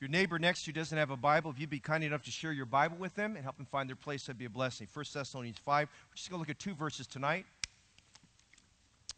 Your neighbor next to you doesn't have a Bible, if you'd be kind enough to share your Bible with them and help them find their place, that'd be a blessing. 1 Thessalonians 5. We're just going to look at two verses tonight.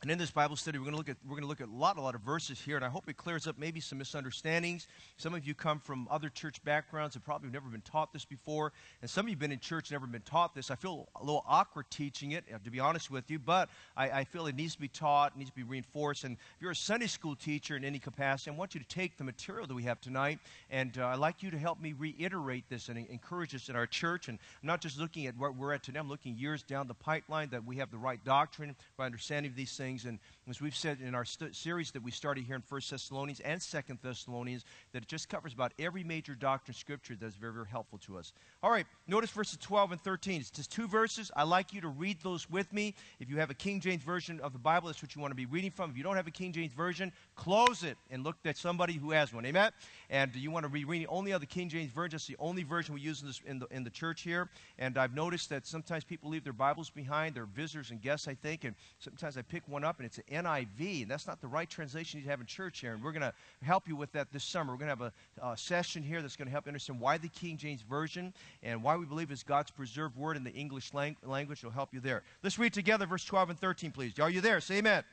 And in this Bible study, we're going to look at we're going to look at a lot, a lot of verses here, and I hope it clears up maybe some misunderstandings. Some of you come from other church backgrounds and probably have never been taught this before, and some of you have been in church and never been taught this. I feel a little awkward teaching it, to be honest with you, but I, I feel it needs to be taught, needs to be reinforced. And if you're a Sunday school teacher in any capacity, I want you to take the material that we have tonight, and uh, I'd like you to help me reiterate this and encourage us in our church. And I'm not just looking at where we're at today; I'm looking years down the pipeline that we have the right doctrine, right understanding of these things things. And as we've said in our st- series that we started here in First Thessalonians and Second Thessalonians, that it just covers about every major doctrine scripture that's very, very helpful to us. All right, notice verses 12 and 13. It's just two verses. I like you to read those with me. If you have a King James Version of the Bible, that's what you want to be reading from. If you don't have a King James Version, close it and look at somebody who has one. Amen? And you want to be reading only of the King James Version. That's the only version we use in, this, in, the, in the church here. And I've noticed that sometimes people leave their Bibles behind. They're visitors and guests, I think. And sometimes I pick one up and it's an NIV. And that's not the right translation you have in church here. And we're going to help you with that this summer. We're going to have a, a session here that's going to help you understand why the King James Version and why we believe is God's preserved word in the English lang- language. It'll help you there. Let's read together verse 12 and 13, please. Are you there? Say amen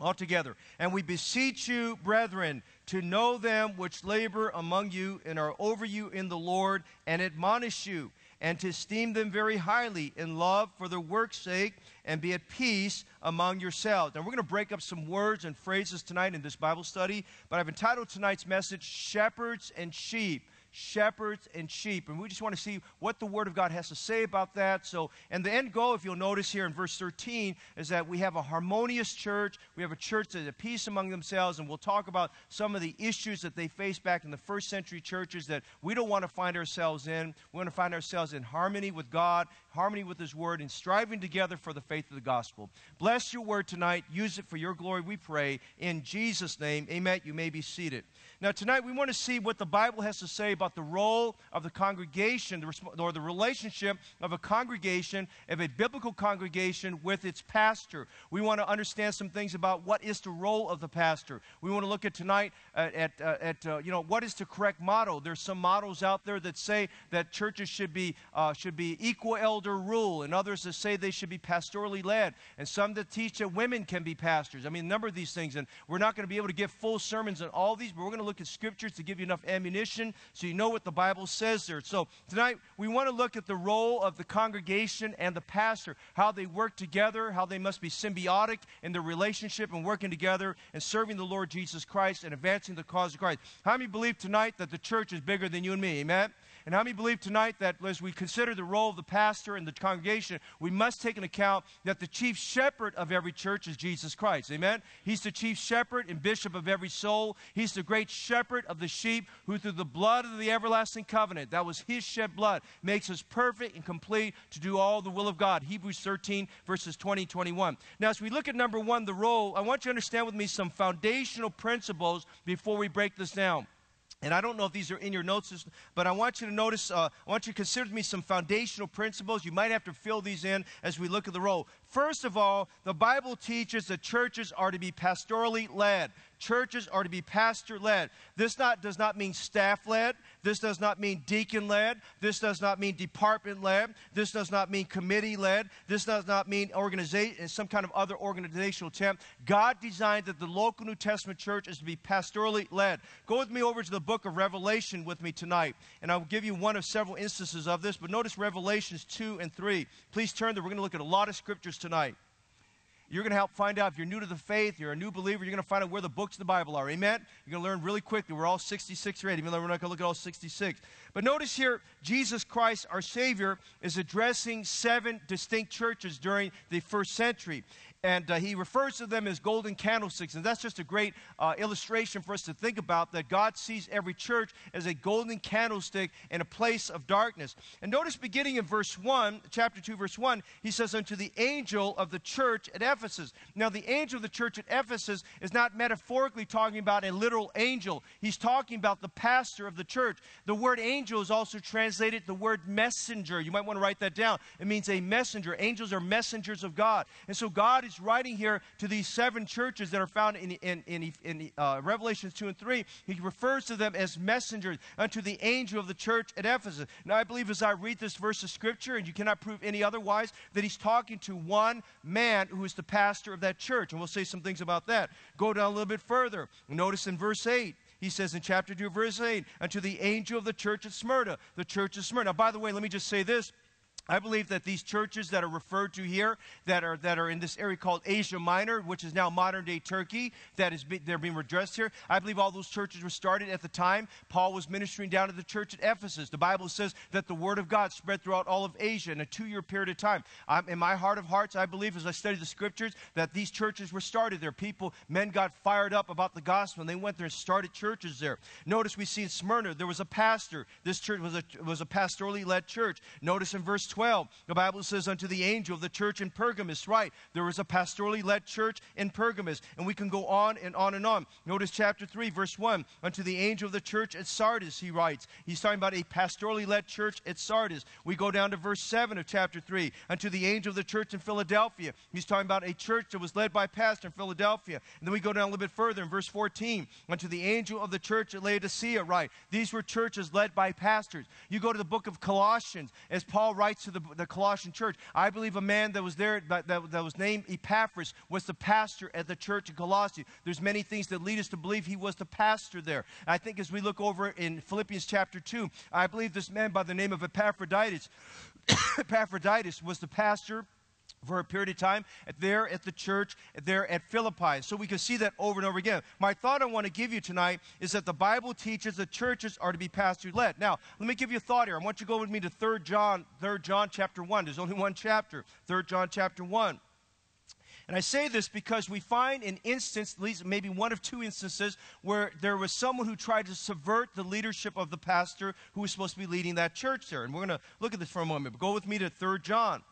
all together. And we beseech you, brethren, to know them which labor among you and are over you in the Lord, and admonish you, and to esteem them very highly in love for their work's sake, and be at peace among yourselves. Now, we're going to break up some words and phrases tonight in this Bible study, but I've entitled tonight's message, Shepherds and Sheep shepherds and sheep. And we just want to see what the Word of God has to say about that. So, and the end goal, if you'll notice here in verse 13, is that we have a harmonious church. We have a church that's at peace among themselves, and we'll talk about some of the issues that they faced back in the first century churches that we don't want to find ourselves in. We want to find ourselves in harmony with God, harmony with His Word, and striving together for the faith of the gospel. Bless your Word tonight. Use it for your glory, we pray. In Jesus' name, amen. You may be seated. Now, tonight we want to see what the Bible has to say about the role of the congregation or the relationship of a congregation, of a biblical congregation with its pastor. We want to understand some things about what is the role of the pastor. We want to look at tonight at, at, uh, at uh, you know, what is the correct model. There's some models out there that say that churches should be, uh, should be equal elder rule, and others that say they should be pastorally led, and some that teach that women can be pastors. I mean, a number of these things, and we're not going to be able to give full sermons on all these, but we're going to look at scriptures to give you enough ammunition so you know what the Bible says there. So tonight we want to look at the role of the congregation and the pastor, how they work together, how they must be symbiotic in their relationship and working together and serving the Lord Jesus Christ and advancing the cause of Christ. How many believe tonight that the church is bigger than you and me? Amen? And how many believe tonight that as we consider the role of the pastor and the congregation, we must take into account that the chief shepherd of every church is Jesus Christ? Amen? He's the chief shepherd and bishop of every soul. He's the great shepherd of the sheep who, through the blood of the everlasting covenant, that was his shed blood, makes us perfect and complete to do all the will of God. Hebrews 13, verses 20 21. Now, as we look at number one, the role, I want you to understand with me some foundational principles before we break this down. And I don't know if these are in your notes, but I want you to notice, uh, I want you to consider me some foundational principles. You might have to fill these in as we look at the role. First of all, the Bible teaches that churches are to be pastorally led. Churches are to be pastor led. This not, does not mean staff led. This does not mean deacon led. This does not mean department led. This does not mean committee led. This does not mean organization, uh, some kind of other organizational attempt. God designed that the local New Testament church is to be pastorally led. Go with me over to the book of Revelation with me tonight, and I'll give you one of several instances of this. But notice Revelations 2 and 3. Please turn there. We're going to look at a lot of scriptures tonight. You're going to help find out if you're new to the faith, you're a new believer, you're going to find out where the books of the Bible are. Amen? You're going to learn really quickly. We're all 66 ready, even though we're not going to look at all 66. But notice here, Jesus Christ, our Savior, is addressing seven distinct churches during the first century and uh, he refers to them as golden candlesticks. And that's just a great uh, illustration for us to think about that God sees every church as a golden candlestick in a place of darkness. And notice beginning in verse 1, chapter 2, verse 1, he says, Unto the angel of the church at Ephesus. Now, the angel of the church at Ephesus is not metaphorically talking about a literal angel, he's talking about the pastor of the church. The word angel is also translated the word messenger. You might want to write that down. It means a messenger. Angels are messengers of God. And so God is is writing here to these seven churches that are found in, in, in, in uh, Revelations 2 and 3. He refers to them as messengers unto the angel of the church at Ephesus. Now, I believe as I read this verse of Scripture, and you cannot prove any otherwise, that he's talking to one man who is the pastor of that church. And we'll say some things about that. Go down a little bit further. Notice in verse 8, he says in chapter 2, verse 8, unto the angel of the church at Smyrna, the church of Smyrna. Now, by the way, let me just say this. I believe that these churches that are referred to here, that are, that are in this area called Asia Minor, which is now modern day Turkey, that is be, they're being redressed here. I believe all those churches were started at the time Paul was ministering down to the church at Ephesus. The Bible says that the word of God spread throughout all of Asia in a two year period of time. I'm, in my heart of hearts, I believe as I study the scriptures that these churches were started there. People, men got fired up about the gospel and they went there and started churches there. Notice we see in Smyrna there was a pastor. This church was a, was a pastorally led church. Notice in verse 12, the Bible says, Unto the angel of the church in Pergamos, right? There was a pastorally led church in Pergamos. And we can go on and on and on. Notice chapter 3, verse 1. Unto the angel of the church at Sardis, he writes. He's talking about a pastorally led church at Sardis. We go down to verse 7 of chapter 3. Unto the angel of the church in Philadelphia. He's talking about a church that was led by a pastor in Philadelphia. And then we go down a little bit further in verse 14. Unto the angel of the church at Laodicea, right? These were churches led by pastors. You go to the book of Colossians, as Paul writes to the, the Colossian church. I believe a man that was there that, that, that was named Epaphras was the pastor at the church in Colossae. There's many things that lead us to believe he was the pastor there. I think as we look over in Philippians chapter 2, I believe this man by the name of Epaphroditus, Epaphroditus was the pastor for a period of time there at the church there at Philippi. So we can see that over and over again. My thought I want to give you tonight is that the Bible teaches that churches are to be pastor led. Now, let me give you a thought here. I want you to go with me to 3 John, 3 John chapter 1. There's only one chapter, 3 John chapter 1. And I say this because we find an instance, at least maybe one of two instances, where there was someone who tried to subvert the leadership of the pastor who was supposed to be leading that church there. And we're going to look at this for a moment. But go with me to 3 John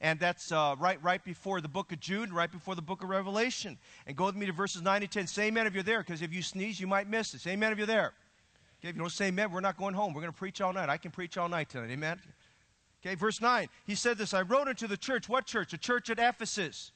and that's uh, right, right before the book of Jude, right before the book of Revelation. And go with me to verses 9 and 10. Say amen if you're there, because if you sneeze, you might miss it. Say amen if you're there. Okay, if you don't say amen, we're not going home. We're going to preach all night. I can preach all night tonight. Amen. Okay, verse 9. He said this I wrote unto the church. What church? The church at Ephesus.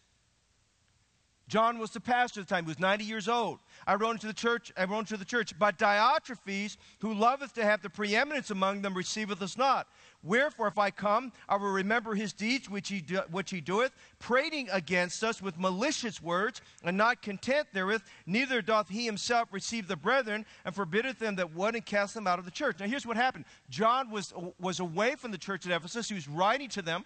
John was the pastor at the time. He was 90 years old. I wrote into the church, I wrote into the church, but Diotrephes, who loveth to have the preeminence among them, receiveth us not. Wherefore, if I come, I will remember his deeds which he, do, which he doeth, prating against us with malicious words, and not content therewith, neither doth he himself receive the brethren, and forbiddeth them that would, and cast them out of the church. Now, here's what happened John was, was away from the church at Ephesus, he was writing to them.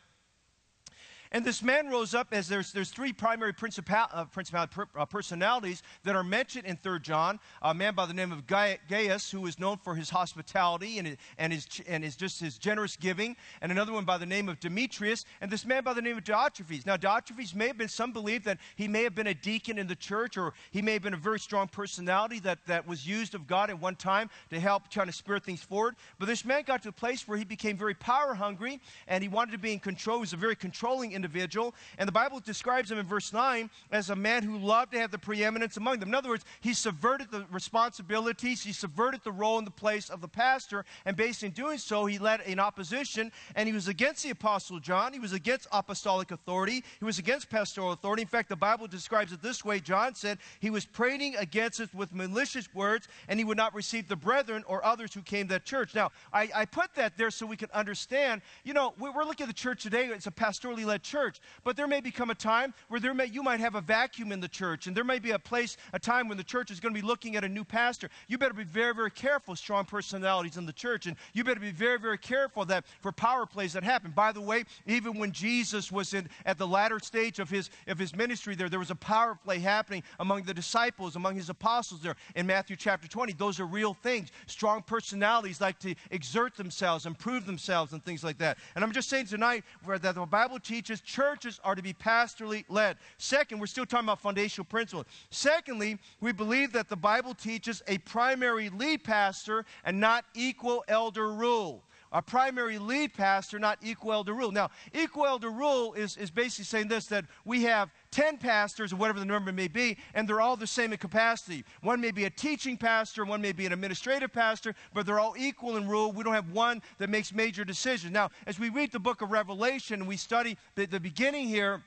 And this man rose up as there's, there's three primary principal, uh, principal uh, personalities that are mentioned in 3 John. A man by the name of Gaius, who is known for his hospitality and, and, his, and his, just his generous giving. And another one by the name of Demetrius. And this man by the name of Diotrephes. Now, Diotrephes may have been, some believe that he may have been a deacon in the church or he may have been a very strong personality that, that was used of God at one time to help trying to spirit things forward. But this man got to a place where he became very power hungry and he wanted to be in control. He was a very controlling individual individual. And the Bible describes him in verse 9 as a man who loved to have the preeminence among them. In other words, he subverted the responsibilities, he subverted the role and the place of the pastor. And based in doing so, he led in opposition and he was against the Apostle John. He was against apostolic authority. He was against pastoral authority. In fact, the Bible describes it this way John said he was prating against it with malicious words and he would not receive the brethren or others who came to that church. Now, I, I put that there so we can understand. You know, we're looking at the church today, it's a pastorally led church church. But there may become a time where there may, you might have a vacuum in the church, and there may be a place, a time when the church is going to be looking at a new pastor. You better be very, very careful, strong personalities in the church, and you better be very, very careful that for power plays that happen. By the way, even when Jesus was in at the latter stage of his of his ministry, there there was a power play happening among the disciples, among his apostles. There in Matthew chapter 20, those are real things. Strong personalities like to exert themselves and prove themselves and things like that. And I'm just saying tonight where that the Bible teaches churches are to be pastorally led. Second, we're still talking about foundational principles. Secondly, we believe that the Bible teaches a primary lead pastor and not equal elder rule a primary lead pastor, not equal to rule. Now, equal to rule is, is basically saying this that we have 10 pastors, or whatever the number may be, and they're all the same in capacity. One may be a teaching pastor, one may be an administrative pastor, but they're all equal in rule. We don't have one that makes major decisions. Now, as we read the book of Revelation and we study the, the beginning here,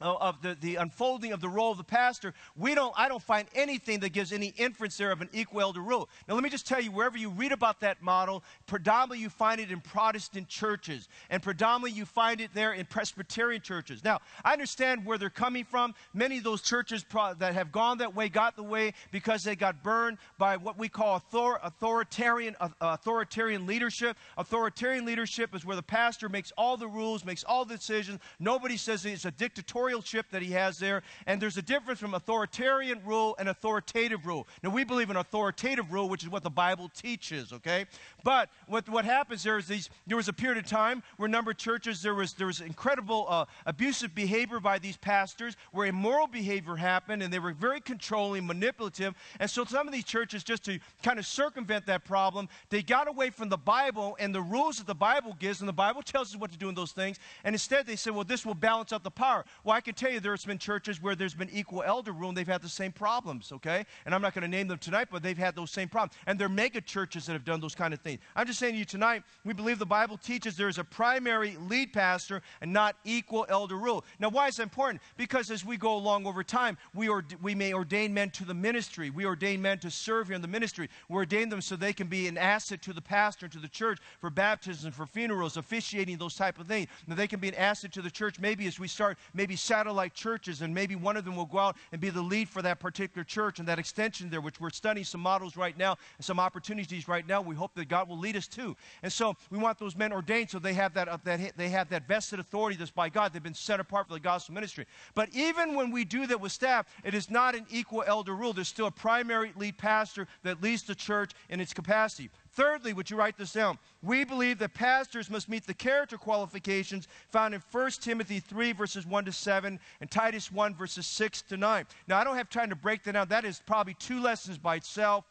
of the, the unfolding of the role of the pastor, we don't, I don't find anything that gives any inference there of an equal elder rule. Now, let me just tell you, wherever you read about that model, predominantly you find it in Protestant churches, and predominantly you find it there in Presbyterian churches. Now, I understand where they're coming from. Many of those churches pro- that have gone that way got the way because they got burned by what we call author- authoritarian, uh, authoritarian leadership. Authoritarian leadership is where the pastor makes all the rules, makes all the decisions. Nobody says it's a dictatorial that he has there. And there's a difference from authoritarian rule and authoritative rule. Now, we believe in authoritative rule, which is what the Bible teaches, okay? But what, what happens there is these, there was a period of time where a number of churches, there was, there was incredible uh, abusive behavior by these pastors, where immoral behavior happened, and they were very controlling, manipulative. And so some of these churches, just to kind of circumvent that problem, they got away from the Bible and the rules that the Bible gives, and the Bible tells us what to do in those things. And instead, they said, well, this will balance out the power. Well, I can tell you there's been churches where there's been equal elder rule, and they've had the same problems, okay? And I'm not going to name them tonight, but they've had those same problems. And they're mega churches that have done those kind of things. I'm just saying to you tonight, we believe the Bible teaches there is a primary lead pastor and not equal elder rule. Now, why is that important? Because as we go along over time, we, we may ordain men to the ministry. We ordain men to serve here in the ministry. We ordain them so they can be an asset to the pastor and to the church for baptisms, for funerals, officiating, those type of things. Now, they can be an asset to the church maybe as we start maybe satellite churches, and maybe one of them will go out and be the lead for that particular church and that extension there, which we're studying some models right now and some opportunities right now. We hope that God will lead us to. And so we want those men ordained so they have that, uh, that they have that vested authority that's by God. They've been set apart for the gospel ministry. But even when we do that with staff, it is not an equal elder rule. There's still a primary lead pastor that leads the church in its capacity. Thirdly, would you write this down? We believe that pastors must meet the character qualifications found in 1 Timothy 3, verses 1 to 7, and Titus 1, verses 6 to 9. Now, I don't have time to break that down. That is probably two lessons by itself.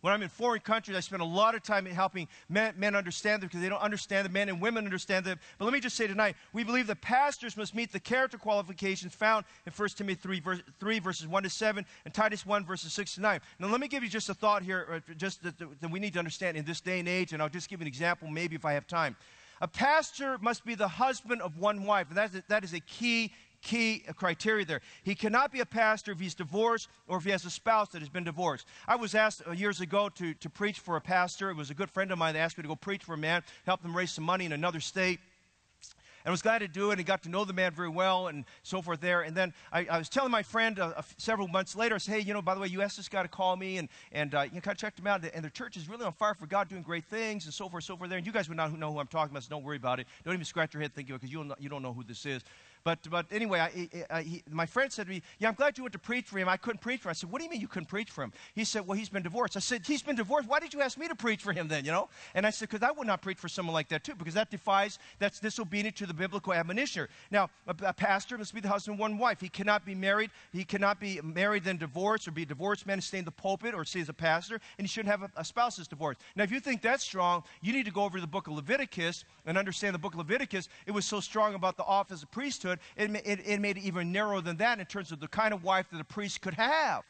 When I'm in foreign countries, I spend a lot of time helping men, men understand them because they don't understand them. Men and women understand them. But let me just say tonight, we believe that pastors must meet the character qualifications found in 1 Timothy 3, verse, 3 verses 1 to 7, and Titus 1, verses 6 to 9. Now, let me give you just a thought here, uh, just that, that we need to understand in this day and age, and I'll just give an example maybe if I have time. A pastor must be the husband of one wife. And that is, that is a key key criteria there. He cannot be a pastor if he's divorced or if he has a spouse that has been divorced. I was asked uh, years ago to, to preach for a pastor. It was a good friend of mine that asked me to go preach for a man, help them raise some money in another state. And I was glad to do it and got to know the man very well and so forth there. And then I, I was telling my friend uh, several months later, I said, hey, you know, by the way, you asked this guy to call me and, and uh, you kind of checked him out. And the church is really on fire for God, doing great things and so forth, so forth there. And you guys would not know who I'm talking about, so don't worry about it. Don't even scratch your head thinking because you, you don't know who this is. But, but anyway, I, I, he, my friend said to me, Yeah, I'm glad you went to preach for him. I couldn't preach for him. I said, What do you mean you couldn't preach for him? He said, Well, he's been divorced. I said, He's been divorced. Why did you ask me to preach for him then, you know? And I said, Because I would not preach for someone like that too, because that defies, that's disobedient to the biblical admonition. Now, a, a pastor must be the husband of one wife. He cannot be married. He cannot be married then divorced or be a divorced man and stay in the pulpit or stay as a pastor, and he shouldn't have a, a spouse that's divorced. Now, if you think that's strong, you need to go over to the book of Leviticus and understand the book of Leviticus. It was so strong about the office of priesthood, it, it, it made it even narrower than that in terms of the kind of wife that a priest could have.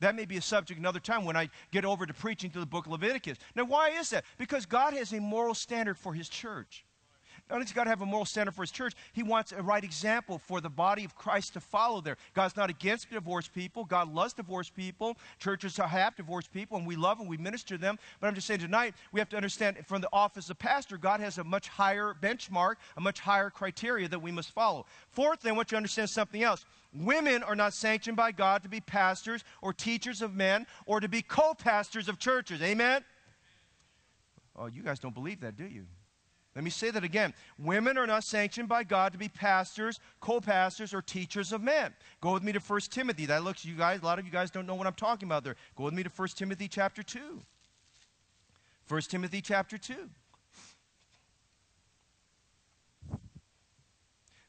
That may be a subject another time when I get over to preaching to the book of Leviticus. Now, why is that? Because God has a moral standard for his church. Not only does God have a moral standard for his church, he wants a right example for the body of Christ to follow there. God's not against divorced people. God loves divorced people. Churches have divorced people, and we love and we minister them. But I'm just saying tonight, we have to understand from the office of pastor, God has a much higher benchmark, a much higher criteria that we must follow. Fourthly, I want you to understand something else. Women are not sanctioned by God to be pastors or teachers of men or to be co pastors of churches. Amen? Oh, you guys don't believe that, do you? Let me say that again. Women are not sanctioned by God to be pastors, co-pastors, or teachers of men. Go with me to 1 Timothy. That looks you guys, a lot of you guys don't know what I'm talking about there. Go with me to 1 Timothy chapter 2. 1 Timothy chapter 2.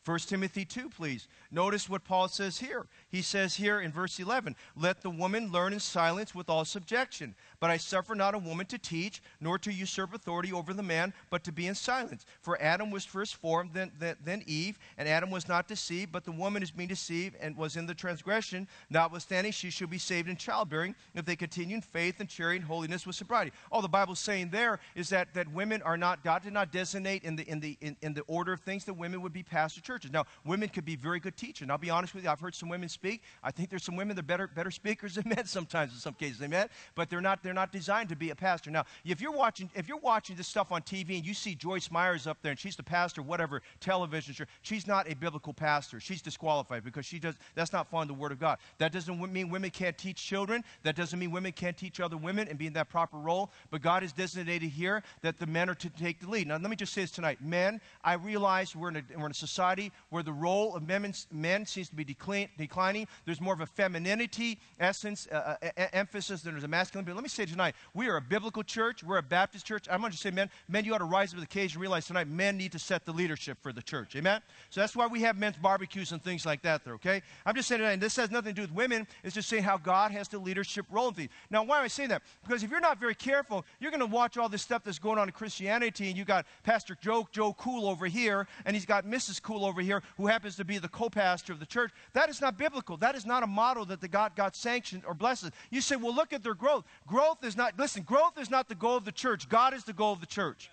1 Timothy 2, please. Notice what Paul says here. He says here in verse 11, Let the woman learn in silence with all subjection. But I suffer not a woman to teach, nor to usurp authority over the man, but to be in silence. For Adam was first formed, then, then, then Eve, and Adam was not deceived, but the woman is being deceived and was in the transgression. Notwithstanding, she shall be saved in childbearing if they continue in faith and charity and holiness with sobriety. All the Bible's saying there is that, that women are not, God did not designate in the, in, the, in, in the order of things that women would be pastors churches. Now, women could be very good teachers. And I'll be honest with you, I've heard some women speak. I think there's some women that are better, better speakers than men sometimes in some cases, amen? But they're not, they're not designed to be a pastor. Now, if you're watching, if you're watching this stuff on TV and you see Joyce Myers up there and she's the pastor, whatever, television show, she's not a biblical pastor. She's disqualified because she does, that's not following the word of God. That doesn't mean women can't teach children. That doesn't mean women can't teach other women and be in that proper role. But God has designated here that the men are to take the lead. Now, let me just say this tonight. Men, I realize we're in a, we're in a society where the role of men, men seems to be declining. There's more of a femininity essence, uh, uh, emphasis than there's a masculine. But let me say tonight, we are a biblical church. We're a Baptist church. I'm going to say, men, men, you ought to rise up to the occasion and realize tonight men need to set the leadership for the church. Amen? So that's why we have men's barbecues and things like that there, okay? I'm just saying tonight, and this has nothing to do with women. It's just saying how God has the leadership role in things. Now, why am I saying that? Because if you're not very careful, you're going to watch all this stuff that's going on in Christianity, and you got Pastor Joe, Joe Cool over here, and he's got Mrs. Cool over here, who happens to be the co-pastor of the church. That is not biblical. That is not a model that the God God sanctioned or blesses. You say, well, look at their growth. Growth is not, listen, growth is not the goal of the church. God is the goal of the church.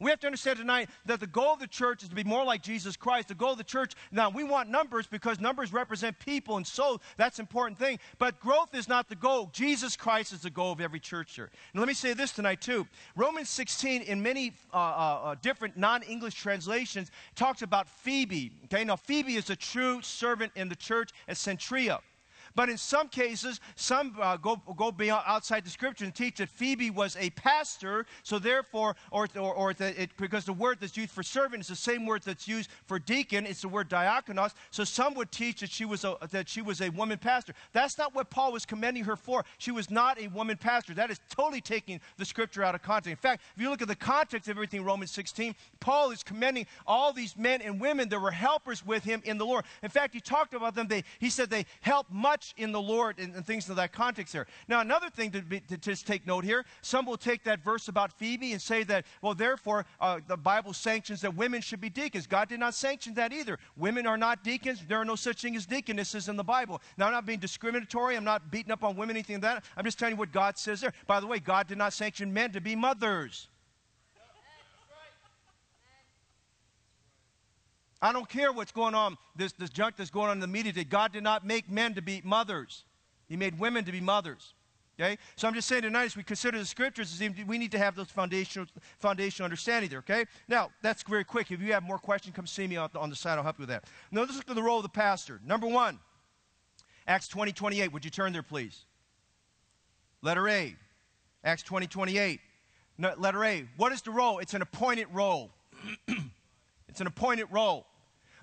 We have to understand tonight that the goal of the church is to be more like Jesus Christ. The goal of the church, now we want numbers because numbers represent people and so that's an important thing. But growth is not the goal. Jesus Christ is the goal of every church here. Now let me say this tonight too. Romans 16 in many uh, uh, uh different non-English translations talks about Phoebe. Okay, now Phoebe is a true servant in the church at Cenchrea. But in some cases, some uh, go, go beyond, outside the scripture and teach that Phoebe was a pastor, so therefore, or, or, or it, because the word that's used for servant is the same word that's used for deacon, it's the word diakonos. So some would teach that she was a, that she was a woman pastor. That's not what Paul was commending her for. She was not a woman pastor. That is totally taking the scripture out of context. In fact, if you look at the context of everything, Romans 16, Paul is commending all these men and women that were helpers with him in the Lord. In fact, he talked about them. They, he said they helped much in the Lord and, and things of that context there. Now, another thing to, be, to, just take note here some will take that verse about Phoebe and say that, well, therefore, uh, the Bible sanctions that women should be deacons. God did not sanction that either. Women are not deacons. There are no such thing as deaconesses in the Bible. Now, I'm not being discriminatory. I'm not beating up on women, anything like that. I'm just telling you what God says there. By the way, God did not sanction men to be mothers. I don't care what's going on, this, this junk that's going on in the media today. God did not make men to be mothers, He made women to be mothers. Okay? So I'm just saying tonight, as we consider the scriptures, we need to have those foundational, foundational understanding there, okay? Now, that's very quick. If you have more questions, come see me on the, on the side. I'll help you with that. Now, let's look at the role of the pastor. Number one, Acts 20, 28. Would you turn there, please? Letter A. Acts 20, 28. No, letter A. What is the role? It's an appointed role. it's an appointed role.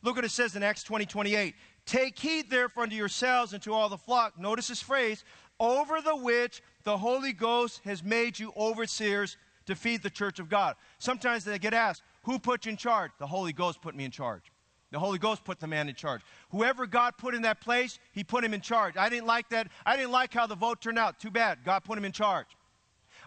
Look what it says in Acts 20 28. Take heed therefore unto yourselves and to all the flock. Notice this phrase, over the which the Holy Ghost has made you overseers to feed the church of God. Sometimes they get asked, Who put you in charge? The Holy Ghost put me in charge. The Holy Ghost put the man in charge. Whoever God put in that place, he put him in charge. I didn't like that. I didn't like how the vote turned out. Too bad. God put him in charge.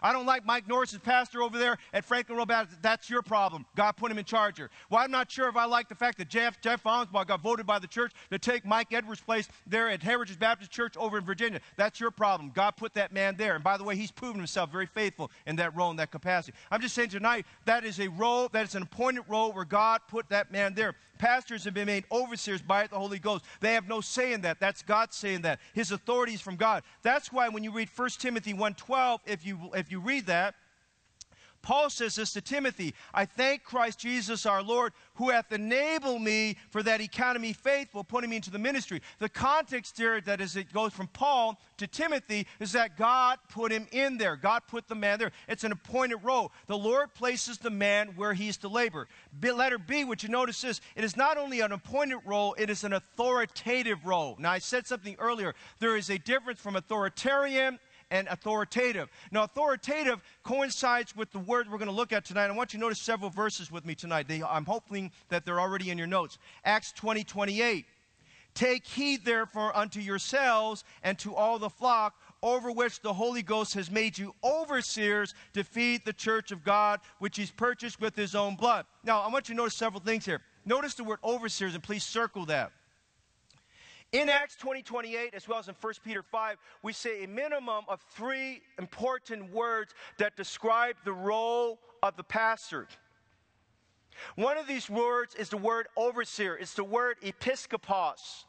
I don't like Mike Norris as pastor over there at Franklin Road Baptist. That's your problem. God put him in charge here. Well, I'm not sure if I like the fact that Jeff, Jeff Oswald got voted by the church to take Mike Edwards' place there at Heritage Baptist Church over in Virginia. That's your problem. God put that man there. And by the way, he's proven himself very faithful in that role, in that capacity. I'm just saying tonight, that is a role, that is an appointed role where God put that man there. Pastors have been made overseers by the Holy Ghost. They have no say in that. That's God saying that. His authority is from God. That's why when you read 1 Timothy 1.12, if you, if you read that, Paul says this to Timothy I thank Christ Jesus our Lord, who hath enabled me for that he counted me faithful, putting me into the ministry. The context there that is it goes from Paul to Timothy is that God put him in there. God put the man there. It's an appointed role. The Lord places the man where he's to labor. Letter B, what you notice is it is not only an appointed role, it is an authoritative role. Now I said something earlier. There is a difference from authoritarian and authoritative. Now, authoritative coincides with the word we're going to look at tonight. I want you to notice several verses with me tonight. They, I'm hoping that they're already in your notes. Acts 20, 28. Take heed therefore unto yourselves and to all the flock over which the Holy Ghost has made you overseers to feed the church of God, which he's purchased with his own blood. Now, I want you to notice several things here. Notice the word overseers, and please circle that. In Acts 20 28, as well as in 1 Peter 5, we see a minimum of three important words that describe the role of the pastor. One of these words is the word overseer, it's the word episkopos.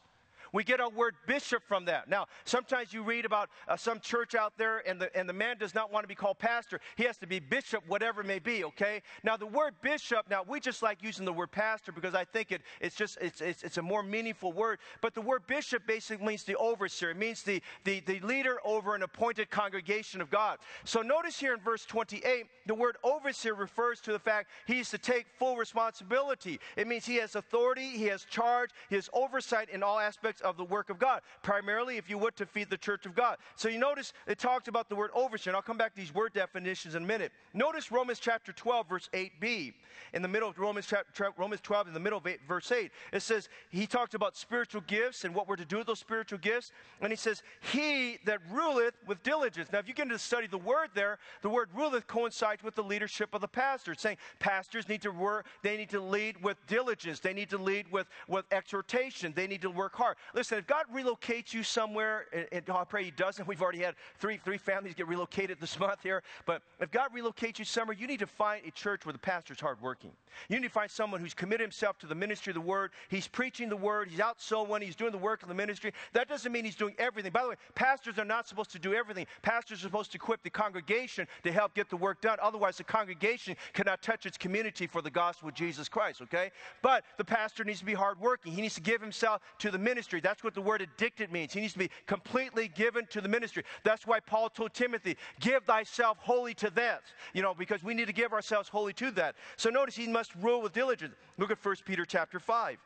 We get our word bishop from that. Now, sometimes you read about uh, some church out there and the, and the man does not want to be called pastor. He has to be bishop, whatever it may be, okay? Now, the word bishop, now we just like using the word pastor because I think it, it's just, it's, it's, it's a more meaningful word. But the word bishop basically means the overseer. It means the, the, the leader over an appointed congregation of God. So notice here in verse 28, the word overseer refers to the fact he's to take full responsibility. It means he has authority, he has charge, he has oversight in all aspects of the work of God, primarily, if you would, to feed the church of God. So you notice it talked about the word overseer, and I'll come back to these word definitions in a minute. Notice Romans chapter 12, verse 8b. In the middle of Romans, chapter, Romans 12, in the middle of eight, verse 8, it says, he talks about spiritual gifts and what we're to do with those spiritual gifts. And he says, He that ruleth with diligence. Now, if you get into study the word there, the word ruleth coincides with the leadership of the pastor. It's saying pastors need to work, they need to lead with diligence, they need to lead with, with exhortation, they need to work hard. Listen, if God relocates you somewhere, and, and oh, I pray He doesn't, we've already had three, three families get relocated this month here, but if God relocates you somewhere, you need to find a church where the pastor's hardworking. You need to find someone who's committed himself to the ministry of the word. He's preaching the word, he's out sowing, he's doing the work of the ministry. That doesn't mean he's doing everything. By the way, pastors are not supposed to do everything. Pastors are supposed to equip the congregation to help get the work done. Otherwise, the congregation cannot touch its community for the gospel of Jesus Christ, okay? But the pastor needs to be hardworking. He needs to give himself to the ministry. That's what the word addicted means. He needs to be completely given to the ministry. That's why Paul told Timothy, give thyself wholly to that. You know, because we need to give ourselves wholly to that. So notice he must rule with diligence. Look at 1 Peter chapter 5.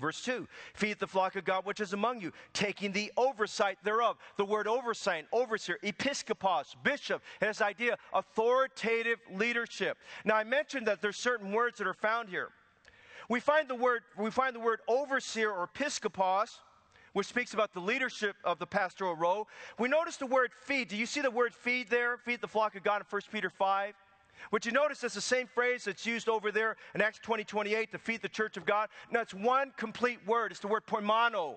Verse 2 Feed the flock of God which is among you, taking the oversight thereof. The word oversight, overseer, episkopos, bishop, has idea authoritative leadership. Now I mentioned that there's certain words that are found here. We find the word, we find the word overseer or episkopos which speaks about the leadership of the pastoral role. We notice the word feed. Do you see the word feed there? Feed the flock of God in 1 Peter 5. What you notice is the same phrase that's used over there in Acts 20 28 to feed the church of God. Now, it's one complete word. It's the word poimano.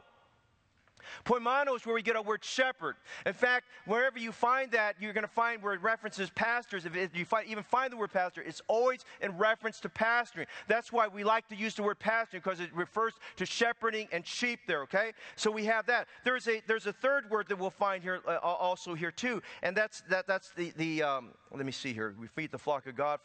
Poimano is where we get our word shepherd. In fact, wherever you find that, you're going to find where it references pastors. If you find, even find the word pastor, it's always in reference to pastoring. That's why we like to use the word pastoring because it refers to shepherding and sheep there, okay? So we have that. There's a, there's a third word that we'll find here uh, also here too, and that's, that, that's the, the um, let me see here. We feed the flock of God.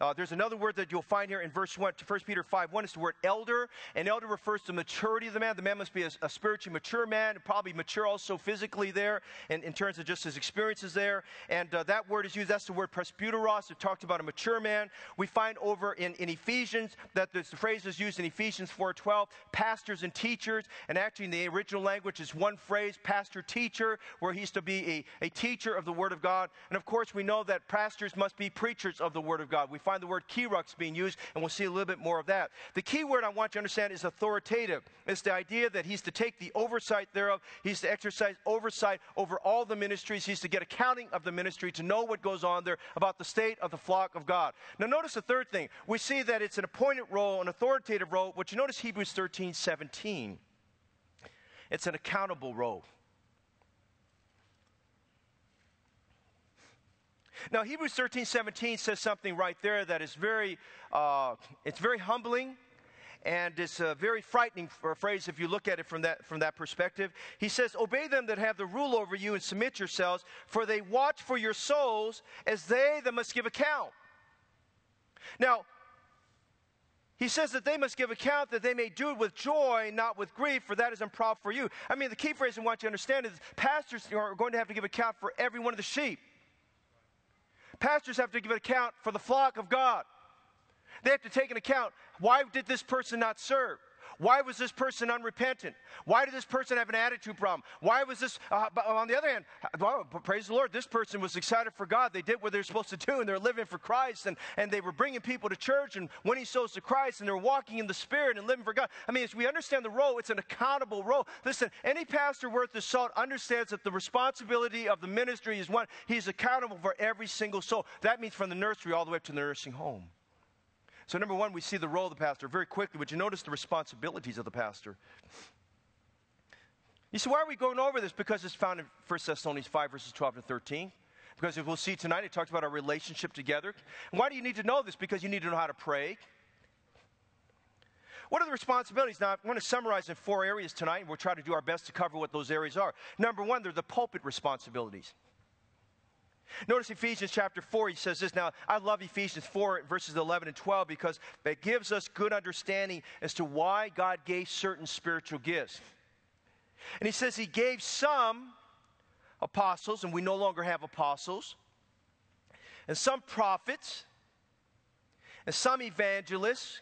Uh, there's another word that you'll find here in verse 1, 1 Peter 5. One is the word elder, and elder refers to maturity of the man. The man must be a, a spiritually mature man, probably mature also physically there, in, in terms of just his experiences there. And uh, that word is used, that's the word presbyteros. It talked about a mature man. We find over in, in Ephesians that the phrase is used in Ephesians 4.12, pastors and teachers. And actually in the original language is one phrase, pastor teacher, where he's to be a, a teacher of the word of God. And of course, we know that pastors must be preachers of the Word of God. We find the word kerux being used, and we'll see a little bit more of that. The key word I want you to understand is authoritative. It's the idea that he's to take the oversight thereof, he's to exercise oversight over all the ministries, he's to get accounting of the ministry, to know what goes on there about the state of the flock of God. Now, notice the third thing. We see that it's an appointed role, an authoritative role, but you notice Hebrews 13 17. It's an accountable role. Now, Hebrews 13, 17 says something right there that is very, uh, it's very humbling and it's a very frightening phrase if you look at it from that, from that perspective. He says, Obey them that have the rule over you and submit yourselves, for they watch for your souls as they that must give account. Now, he says that they must give account that they may do it with joy, not with grief, for that is improper for you. I mean, the key phrase I want you to understand is pastors are going to have to give account for every one of the sheep. Pastors have to give an account for the flock of God. They have to take an account. Why did this person not serve? Why was this person unrepentant? Why did this person have an attitude problem? Why was this, uh, on the other hand, well, praise the Lord, this person was excited for God. They did what they were supposed to do and they're living for Christ and, and they were bringing people to church and winning souls to Christ and they're walking in the Spirit and living for God. I mean, as we understand the role, it's an accountable role. Listen, any pastor worth his salt understands that the responsibility of the ministry is one, he's accountable for every single soul. That means from the nursery all the way up to the nursing home. So, number one, we see the role of the pastor. Very quickly, would you notice the responsibilities of the pastor? You see, why are we going over this? Because it's found in 1 Thessalonians 5, verses 12 to 13. Because if we'll see tonight, it talks about our relationship together. And why do you need to know this? Because you need to know how to pray. What are the responsibilities? Now, I'm going to summarize in four areas tonight, and we'll try to do our best to cover what those areas are. Number one, they're the pulpit responsibilities. Notice Ephesians chapter 4, he says this. Now, I love Ephesians 4, verses 11 and 12, because it gives us good understanding as to why God gave certain spiritual gifts. And he says he gave some apostles, and we no longer have apostles, and some prophets, and some evangelists,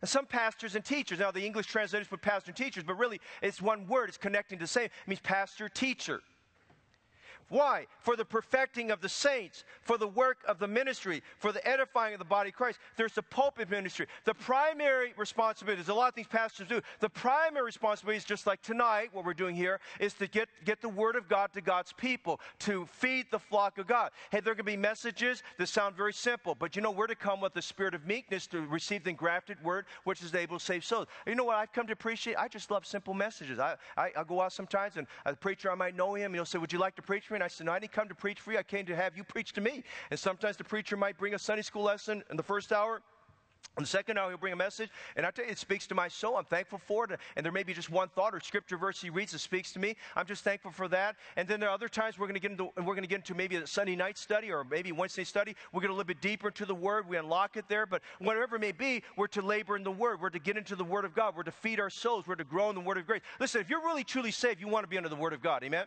and some pastors and teachers. Now, the English translators put pastor and teachers, but really it's one word. It's connecting to the same. It means pastor, teacher. Why? For the perfecting of the saints, for the work of the ministry, for the edifying of the body of Christ. There's the pulpit ministry. The primary responsibility, there's a lot of things pastors do. The primary responsibility is just like tonight, what we're doing here, is to get, get the word of God to God's people, to feed the flock of God. Hey, there can be messages that sound very simple, but you know, we're to come with the spirit of meekness to receive the engrafted word, which is able to save souls. You know what I've come to appreciate? I just love simple messages. I, I, I go out sometimes and a preacher, I might know him, and he'll say, Would you like to preach me? And I said, No, I didn't come to preach for you. I came to have you preach to me. And sometimes the preacher might bring a Sunday school lesson in the first hour. In the second hour, he'll bring a message, and I tell you, it speaks to my soul. I'm thankful for it. And there may be just one thought or scripture verse he reads that speaks to me. I'm just thankful for that. And then there are other times we're going to get into we're going to get into maybe a Sunday night study or maybe Wednesday study. We're going a little bit deeper into the Word. We unlock it there. But whatever it may be, we're to labor in the Word. We're to get into the Word of God. We're to feed our souls. We're to grow in the Word of grace. Listen, if you're really truly saved, you want to be under the Word of God. Amen.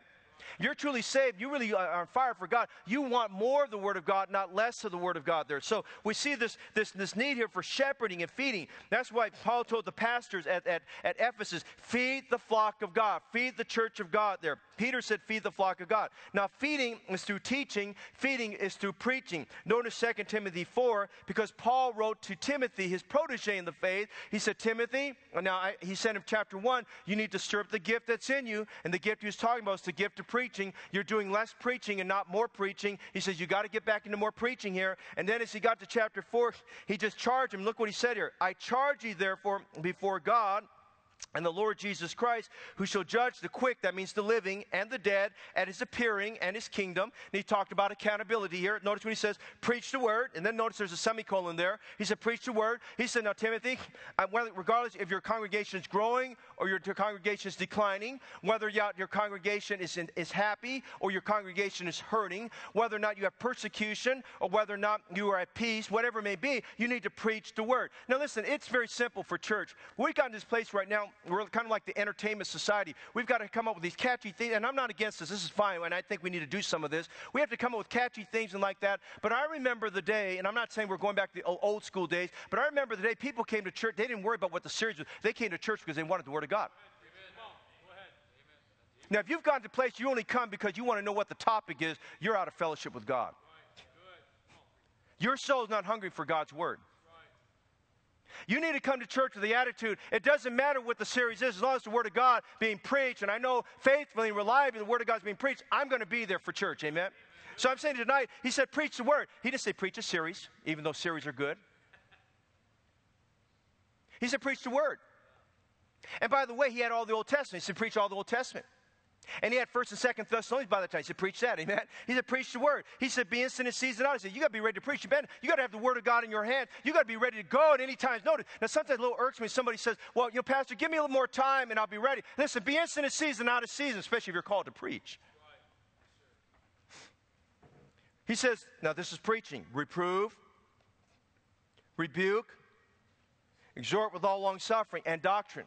You're truly saved. You really are on fire for God. You want more of the Word of God, not less of the Word of God there. So we see this, this, this need here for shepherding and feeding. That's why Paul told the pastors at, at, at Ephesus, feed the flock of God, feed the church of God there. Peter said, feed the flock of God. Now, feeding is through teaching, feeding is through preaching. Notice 2 Timothy 4, because Paul wrote to Timothy, his protege in the faith, he said, Timothy, now I, he said in chapter 1, you need to stir up the gift that's in you. And the gift he was talking about is the gift of preaching. You're doing less preaching and not more preaching. He says, you got to get back into more preaching here. And then as he got to chapter 4, he just charged him. Look what he said here I charge you, therefore, before God and the Lord Jesus Christ, who shall judge the quick, that means the living and the dead, at his appearing and his kingdom. And he talked about accountability here. Notice when he says, preach the word, and then notice there's a semicolon there. He said, preach the word. He said, now, Timothy, uh, regardless if your congregation is growing or your, congregation is declining, whether your congregation is, in, is happy or your congregation is hurting, whether or not you have persecution or whether or not you are at peace, whatever it may be, you need to preach the word. Now, listen, it's very simple for church. We've got in this place right now we're kind of like the entertainment society. We've got to come up with these catchy things, and I'm not against this. This is fine, and I think we need to do some of this. We have to come up with catchy things and like that. But I remember the day, and I'm not saying we're going back to the old school days, but I remember the day people came to church. They didn't worry about what the series was. They came to church because they wanted the Word of God. Now, if you've gone to a place you only come because you want to know what the topic is, you're out of fellowship with God. Your soul's not hungry for God's Word. You need to come to church with the attitude it doesn't matter what the series is, as long as the Word of God being preached, and I know faithfully and reliably the Word of God is being preached, I'm going to be there for church. Amen? So I'm saying tonight, he said, preach the Word. He didn't say preach a series, even though series are good. He said, preach the Word. And by the way, he had all the Old Testament. He said, preach all the Old Testament. And he had first and second Thessalonians by the time. He said, preach that, amen. He said, preach the word. He said, be instant in season out. He said, you got to be ready to preach. You, you got to have the word of God in your hand. You got to be ready to go at any time's notice. Now, sometimes a little irks me. Somebody says, well, you know, Pastor, give me a little more time and I'll be ready. Listen, be instant in season, out of season, especially if you're called to preach. He says, now this is preaching. Reprove, rebuke, exhort with all long suffering and doctrine.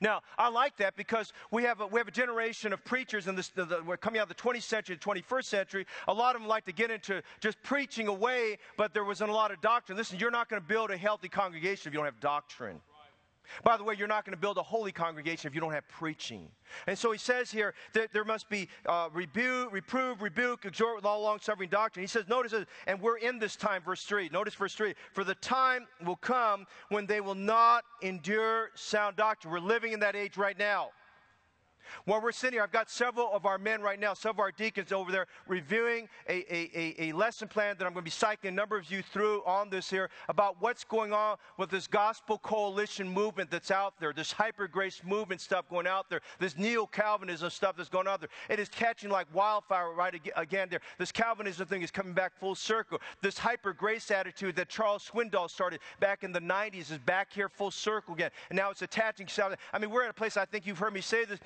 Now, I like that because we have a, we have a generation of preachers, and we're coming out of the 20th century, the 21st century. A lot of them like to get into just preaching away, but there wasn't a lot of doctrine. Listen, you're not going to build a healthy congregation if you don't have doctrine. By the way, you're not going to build a holy congregation if you don't have preaching. And so he says here that there must be uh, rebuke, reprove, rebuke, exhort with all long suffering doctrine. He says, notice, this, and we're in this time, verse 3. Notice verse 3. For the time will come when they will not endure sound doctrine. We're living in that age right now. While we're sitting here, I've got several of our men right now, some of our deacons over there, reviewing a, a, a, a, lesson plan that I'm going to be cycling a number of you through on this here about what's going on with this gospel coalition movement that's out there, this hyper grace movement stuff going out there, this neo Calvinism stuff that's going out there. It is catching like wildfire right again there. This Calvinism thing is coming back full circle. This hyper grace attitude that Charles Swindoll started back in the 90s is back here full circle again. And now it's attaching. I mean, we're at a place, I think you've heard me say this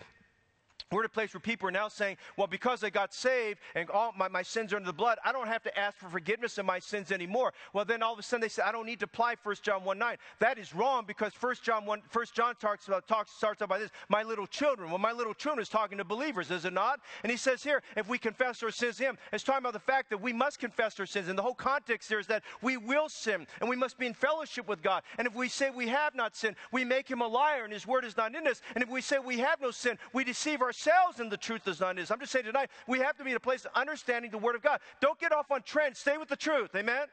we're at a place where people are now saying, well, because I got saved and all my, my sins are under the blood, I don't have to ask for forgiveness of my sins anymore. Well, then all of a sudden they say, I don't need to apply 1 John 1 9. That is wrong because 1 John 1, 1 John talks about, talks, starts out by this, my little children. Well, my little children is talking to believers, is it not? And he says here, if we confess our sins to him, it's talking about the fact that we must confess our sins. And the whole context here is that we will sin and we must be in fellowship with God. And if we say we have not sinned, we make him a liar and his word is not in us. And if we say we have no sin, we deceive ourselves ourselves and the truth is not is. I'm just saying tonight, we have to be in a place of understanding the Word of God. Don't get off on trends. Stay with the truth. Amen?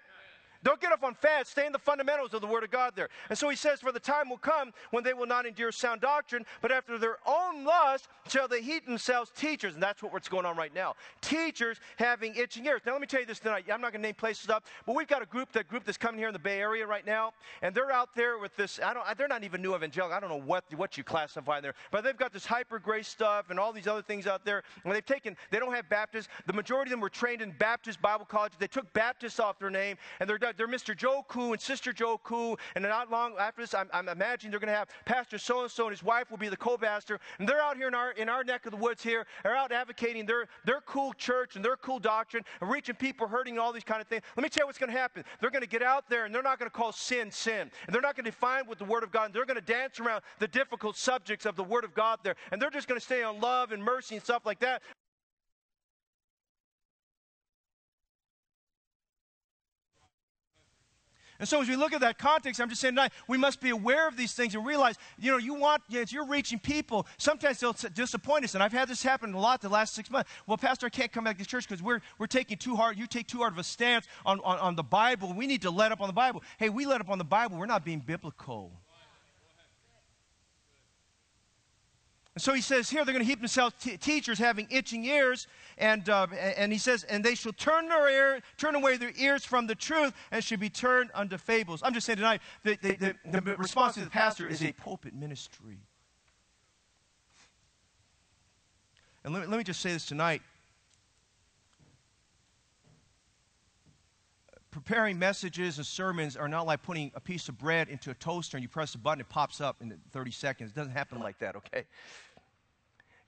Don't get off on fads. Stay in the fundamentals of the Word of God there. And so he says, For the time will come when they will not endure sound doctrine, but after their own lust shall they heat themselves teachers. And that's what's going on right now. Teachers having itching ears. Now, let me tell you this tonight. I'm not going to name places up, but we've got a group, that group that's coming here in the Bay Area right now, and they're out there with this. I don't, they're not even new evangelical. I don't know what, what you classify there, but they've got this hyper grace stuff and all these other things out there. And they've taken, they don't have Baptists. The majority of them were trained in Baptist Bible colleges. They took Baptists off their name, and they're they're Mr. Joe Koo and Sister Joe Koo. And not long after this, I'm, I'm imagining they're going to have Pastor so and so and his wife will be the co pastor. And they're out here in our, in our neck of the woods here. They're out advocating their, their cool church and their cool doctrine and reaching people hurting all these kind of things. Let me tell you what's going to happen. They're going to get out there and they're not going to call sin sin. And they're not going to define with the Word of God. And they're going to dance around the difficult subjects of the Word of God there. And they're just going to stay on love and mercy and stuff like that. And so as we look at that context, I'm just saying tonight, we must be aware of these things and realize, you know, you want, you know, you're reaching people, sometimes they'll disappoint us. And I've had this happen a lot the last six months. Well, Pastor, I can't come back to church because we're, we're taking too hard, you take too hard of a stance on, on, on the Bible. We need to let up on the Bible. Hey, we let up on the Bible. We're not being biblical. And so he says here they're going to heap themselves t- teachers having itching ears, and, uh, and he says, and they shall turn their ear, turn away their ears from the truth, and should be turned unto fables. I'm just saying tonight, the, the, the, the response to the pastor is a pulpit ministry. And let me, let me just say this tonight. Preparing messages and sermons are not like putting a piece of bread into a toaster and you press a button, it pops up in 30 seconds. It doesn't happen like that, okay?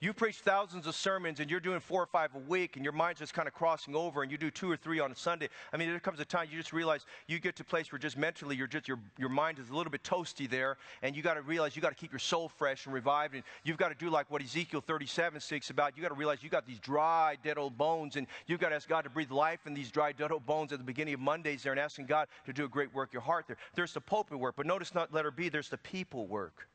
You preach thousands of sermons and you're doing four or five a week and your mind's just kind of crossing over and you do two or three on a Sunday. I mean, there comes a time you just realize you get to a place where just mentally you're just, your, your mind is a little bit toasty there and you got to realize you got to keep your soul fresh and revived and you've got to do like what Ezekiel 37 speaks about. You got to realize you got these dry, dead old bones and you've got to ask God to breathe life in these dry, dead old bones at the beginning of Mondays there and asking God to do a great work your heart there. There's the pulpit work, but notice not letter B, there's the people work.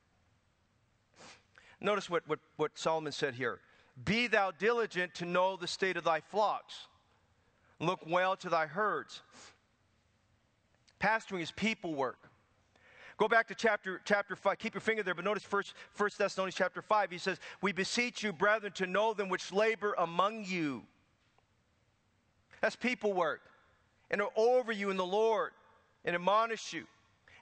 Notice what, what, what Solomon said here Be thou diligent to know the state of thy flocks, look well to thy herds. Pastoring is people work. Go back to chapter, chapter 5. Keep your finger there, but notice first, First Thessalonians chapter 5. He says, We beseech you, brethren, to know them which labor among you. That's people work. And are over you in the Lord and admonish you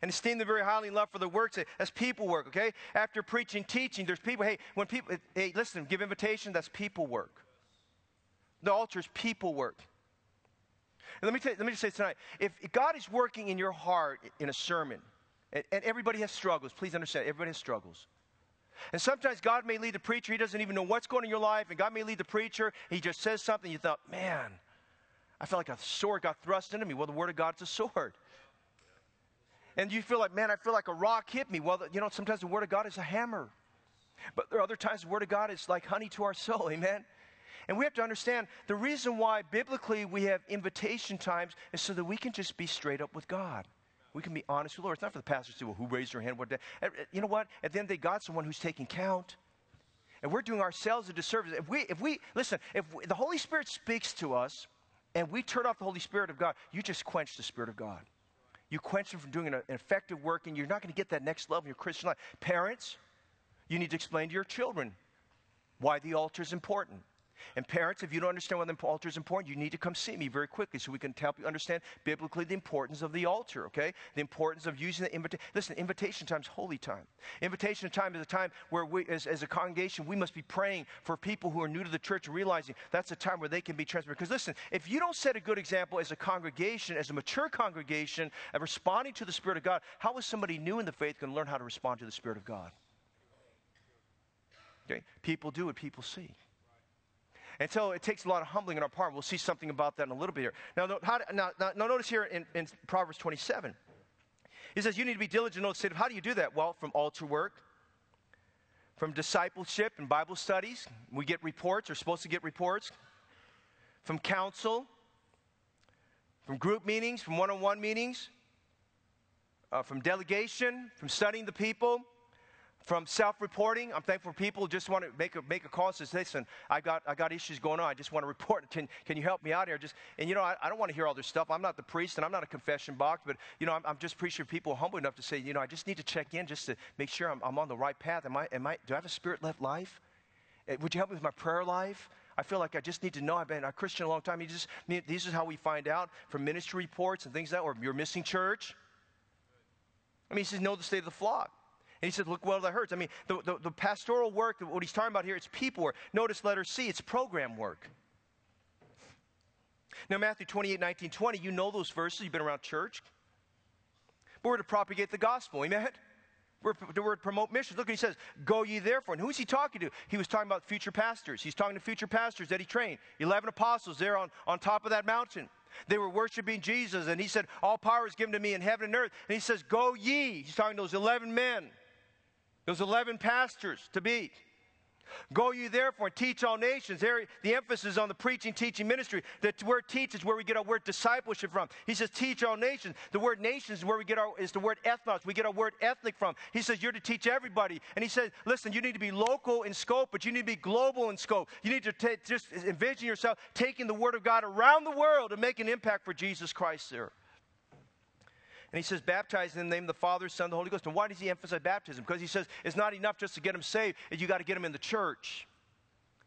and esteem them very highly in love for the works. That's people work, okay? After preaching, teaching, there's people, hey, when people, eh, hey, listen, give invitation, that's people work. The altar is people work. And let me, tell let me just say tonight if God is working in your heart in a sermon, and, and everybody has struggles, please understand, everybody has struggles. And sometimes God may lead the preacher, he doesn't even know what's going on in your life, and God may lead the preacher, he just says something, you thought, man, I felt like a sword got thrust into me. Well, the Word of God's a sword and you feel like, man, I feel like a rock hit me. Well, you know, sometimes the Word of God is a hammer. But there are other times the Word of God is like honey to our soul. Amen? And we have to understand the reason why biblically we have invitation times is so that we can just be straight up with God. We can be honest with the Lord. It's not for the pastor to say, well, who raised their hand? What day? Eh, eh, you know what? At the end of the day, God's the one who's taking count. And we're doing ourselves a disservice. If we, if we listen, if we, the Holy Spirit speaks to us and we turn off the Holy Spirit of God, you just quench the Spirit of God. You quench them from doing an effective work, and you're not going to get that next level in your Christian life. Parents, you need to explain to your children why the altar is important. And parents, if you don't understand why the altar is important, you need to come see me very quickly so we can help you understand biblically the importance of the altar, okay? The importance of using the invitation. Listen, invitation time is holy time. Invitation time is a time where we, as, as a congregation, we must be praying for people who are new to the church and realizing that's a time where they can be transferred. Because listen, if you don't set a good example as a congregation, as a mature congregation, of responding to the Spirit of God, how is somebody new in the faith going to learn how to respond to the Spirit of God? Okay? People do what people see. And so it takes a lot of humbling on our part. We'll see something about that in a little bit here. Now, how, now, now, notice here in, in Proverbs 27, he says, You need to be diligent in the state of how do you do that? Well, from altar work, from discipleship and Bible studies. We get reports, we're supposed to get reports. From counsel, from group meetings, from one on one meetings, uh, from delegation, from studying the people, from self-reporting. I'm thankful for people just want to make a, make a call and say, listen, I got, I got issues going on. I just want to report. Can, can you help me out here? Just, and you know, I, I don't want to hear all this stuff. I'm not the priest and I'm not a confession box, but you know, I'm, I'm just sure people humble enough to say, you know, I just need to check in just to make sure I'm, I'm on the right path. Am I, am I, do I have a spirit-led life? Eh, would you help me with my prayer life? I feel like I just need to know. I've been a Christian a long time. You just, this is how we find out from ministry reports and things like that, or you're missing church. I mean, he says, know the state of the flock. And he said, Look well that hurts. I mean, the, the, the pastoral work, what he's talking about here, it's people work. Notice letter C, it's program work. Now, Matthew 28, 19, 20, you know those verses. You've been around church. But we're to propagate the gospel. Amen? We're, we're to promote missions. Look, he says, Go ye therefore. And who's he talking to? He was talking about future pastors. He's talking to future pastors that he trained. 11 apostles there on, on top of that mountain. They were worshiping Jesus, and he said, All power is given to me in heaven and earth. And he says, Go ye. He's talking to those 11 men. Those 11 pastors to be. Go you therefore and teach all nations. There, the emphasis on the preaching, teaching ministry. The word teach is where we get our word discipleship from. He says, teach all nations. The word nations is where we get our is the word ethnos. We get our word ethnic from. He says, you're to teach everybody. And he says, listen, you need to be local in scope, but you need to be global in scope. You need to t- just envision yourself taking the word of God around the world and make an impact for Jesus Christ there. And he says, baptize in the name of the Father, Son, the Holy Ghost. And why does he emphasize baptism? Because he says it's not enough just to get them saved, you got to get them in the church.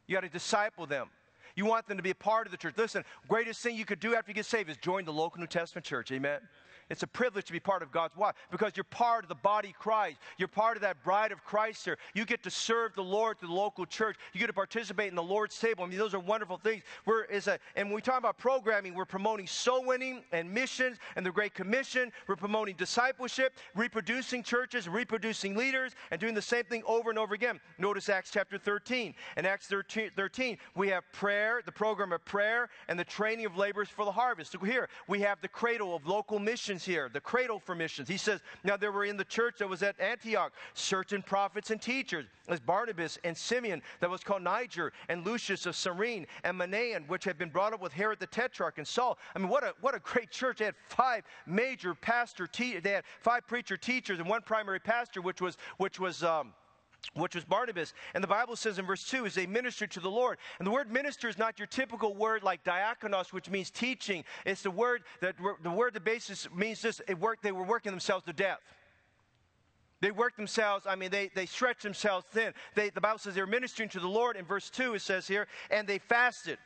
You got to disciple them. You want them to be a part of the church. Listen, greatest thing you could do after you get saved is join the local New Testament church. Amen. It's a privilege to be part of God's wife because you're part of the body Christ. You're part of that bride of Christ here. You get to serve the Lord through the local church. You get to participate in the Lord's table. I mean, those are wonderful things. We're, a, and when we talk about programming, we're promoting soul winning and missions and the Great Commission. We're promoting discipleship, reproducing churches, reproducing leaders, and doing the same thing over and over again. Notice Acts chapter 13. In Acts 13, 13 we have prayer, the program of prayer, and the training of laborers for the harvest. So here, we have the cradle of local missions missions here, the cradle for missions. He says, Now there were in the church that was at Antioch certain prophets and teachers, as Barnabas and Simeon, that was called Niger, and Lucius of Cyrene, and Manaen, which had been brought up with Herod the Tetrarch and Saul. I mean, what a, what a great church. They had five major pastor, te- they had five preacher teachers and one primary pastor, which was, which was, um, which was Barnabas. And the Bible says in verse 2 is they ministered to the Lord. And the word minister is not your typical word like diakonos, which means teaching. It's the word that the word the basis means this it worked, they were working themselves to death. They worked themselves, I mean, they, they stretched themselves thin. They, the Bible says they were ministering to the Lord in verse 2, it says here, and they fasted.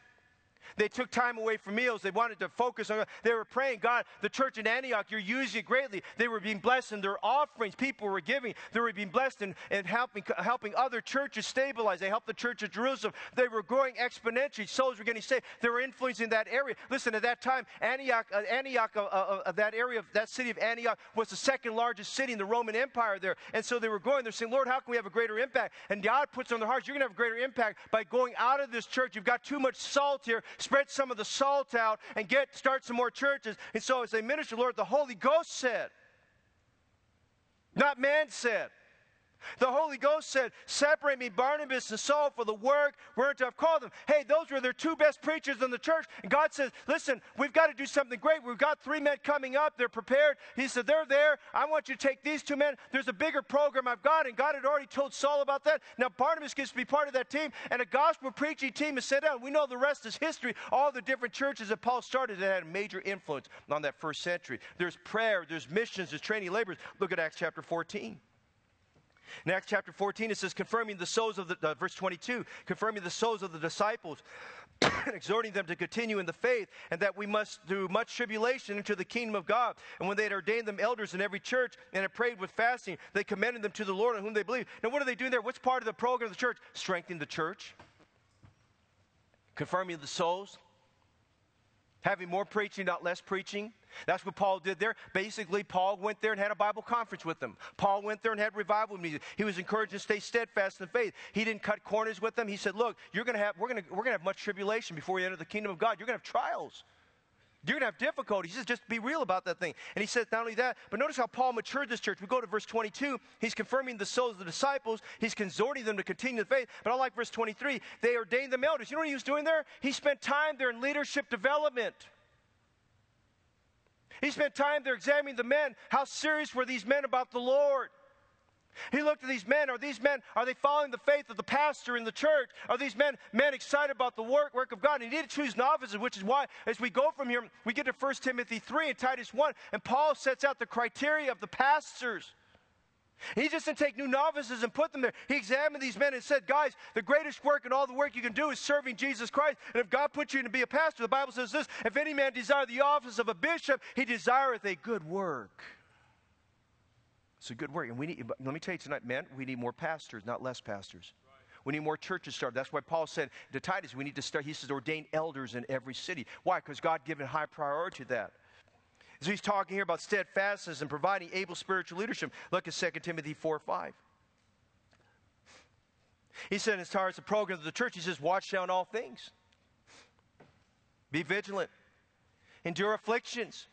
They took time away from meals. They wanted to focus on, they were praying, God, the church in Antioch, you're using it greatly. They were being blessed in their offerings. People were giving. They were being blessed in, in helping, helping other churches stabilize. They helped the church of Jerusalem. They were growing exponentially. Souls were getting saved. They were influencing that area. Listen, at that time, Antioch, uh, Antioch uh, uh, uh that area of that city of Antioch was the second largest city in the Roman Empire there. And so they were going, they're saying, Lord, how can we have a greater impact? And God puts on their hearts, you're going to have a greater impact by going out of this church. You've got too much salt here spread some of the salt out and get start some more churches. And so as they minister, Lord, the Holy Ghost said, not man said. The Holy Ghost said, Separate me, Barnabas and Saul, for the work whereunto I've called them. Hey, those were their two best preachers in the church. And God says, Listen, we've got to do something great. We've got three men coming up. They're prepared. He said, They're there. I want you to take these two men. There's a bigger program I've got. And God had already told Saul about that. Now, Barnabas gets to be part of that team. And a gospel preaching team is set out. We know the rest is history. All the different churches that Paul started that had a major influence on that first century. There's prayer, there's missions, there's training laborers. Look at Acts chapter 14. In Acts chapter 14, it says, confirming the souls of the, uh, verse 22, confirming the souls of the disciples, exhorting them to continue in the faith, and that we must do much tribulation into the kingdom of God. And when they had ordained them elders in every church and had prayed with fasting, they commended them to the Lord on whom they believed. Now, what are they doing there? What's part of the program of the church? Strengthening the church, confirming the souls, having more preaching, not less preaching. That's what Paul did there. Basically, Paul went there and had a Bible conference with them. Paul went there and had revival meetings. He was encouraged to stay steadfast in the faith. He didn't cut corners with them. He said, "Look, you're going to have we're going to we're going to have much tribulation before you enter the kingdom of God. You're going to have trials." You're going to have difficulties. Says, just be real about that thing. And he says, not only that, but notice how Paul matured this church. We go to verse 22. He's confirming the souls of the disciples. He's exhorting them to continue the faith. But I like verse 23. They ordained them elders. You know what he was doing there? He spent time there in leadership development. He spent time there examining the men. How serious were these men about the Lord? He looked at these men. Are these men, are they following the faith of the pastor in the church? Are these men, men excited about the work, work of God? And he did choose novices, which is why, as we go from here, we get to 1 Timothy 3 and Titus 1, and Paul sets out the criteria of the pastors. He just didn't take new novices and put them there. He examined these men and said, Guys, the greatest work and all the work you can do is serving Jesus Christ. And if God put you to be a pastor, the Bible says this if any man desire the office of a bishop, he desireth a good work. It's a good work. And we need, let me tell you tonight, man, we need more pastors, not less pastors. We need more churches started. That's why Paul said to Titus, we need to start, he says, ordain elders in every city. Why? Because God given high priority to that. So he's talking here about steadfastness and providing able spiritual leadership. Look at 2 Timothy 4 5. He said, as far as the program of the church, he says, watch down all things. Be vigilant. Endure afflictions.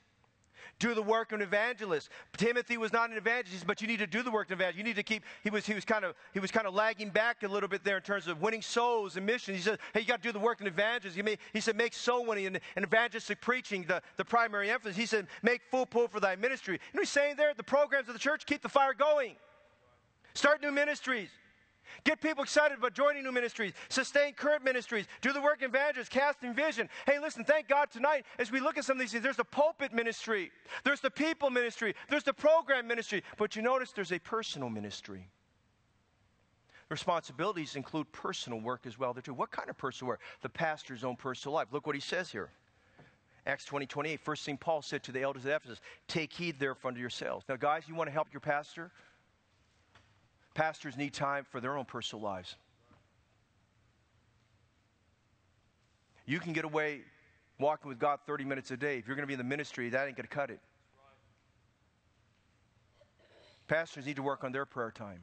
Do the work of an evangelist. Timothy was not an evangelist, but you need to do the work of an evangelist. You need to keep, he was, he was kind of, he was kind of lagging back a little bit there in terms of winning souls and missions. He said, hey, you got to do the work of an evangelist. He, he said, make soul winning and, and evangelistic preaching the, the primary emphasis. He said, make full pull for thy ministry. You know he's saying there? The programs of the church keep the fire going. Start new ministries. Get people excited about joining new ministries, sustain current ministries, do the work of evangelists, casting vision. Hey, listen, thank God tonight as we look at some of these things, there's the pulpit ministry, there's the people ministry, there's the program ministry, but you notice there's a personal ministry. Responsibilities include personal work as well. There too. What kind of personal work? The pastor's own personal life. Look what he says here. Acts 20, 28, first thing Paul said to the elders of Ephesus, take heed therefore unto yourselves. Now, guys, you want to help your pastor? Pastors need time for their own personal lives. You can get away walking with God 30 minutes a day. If you're going to be in the ministry, that ain't going to cut it. Pastors need to work on their prayer time.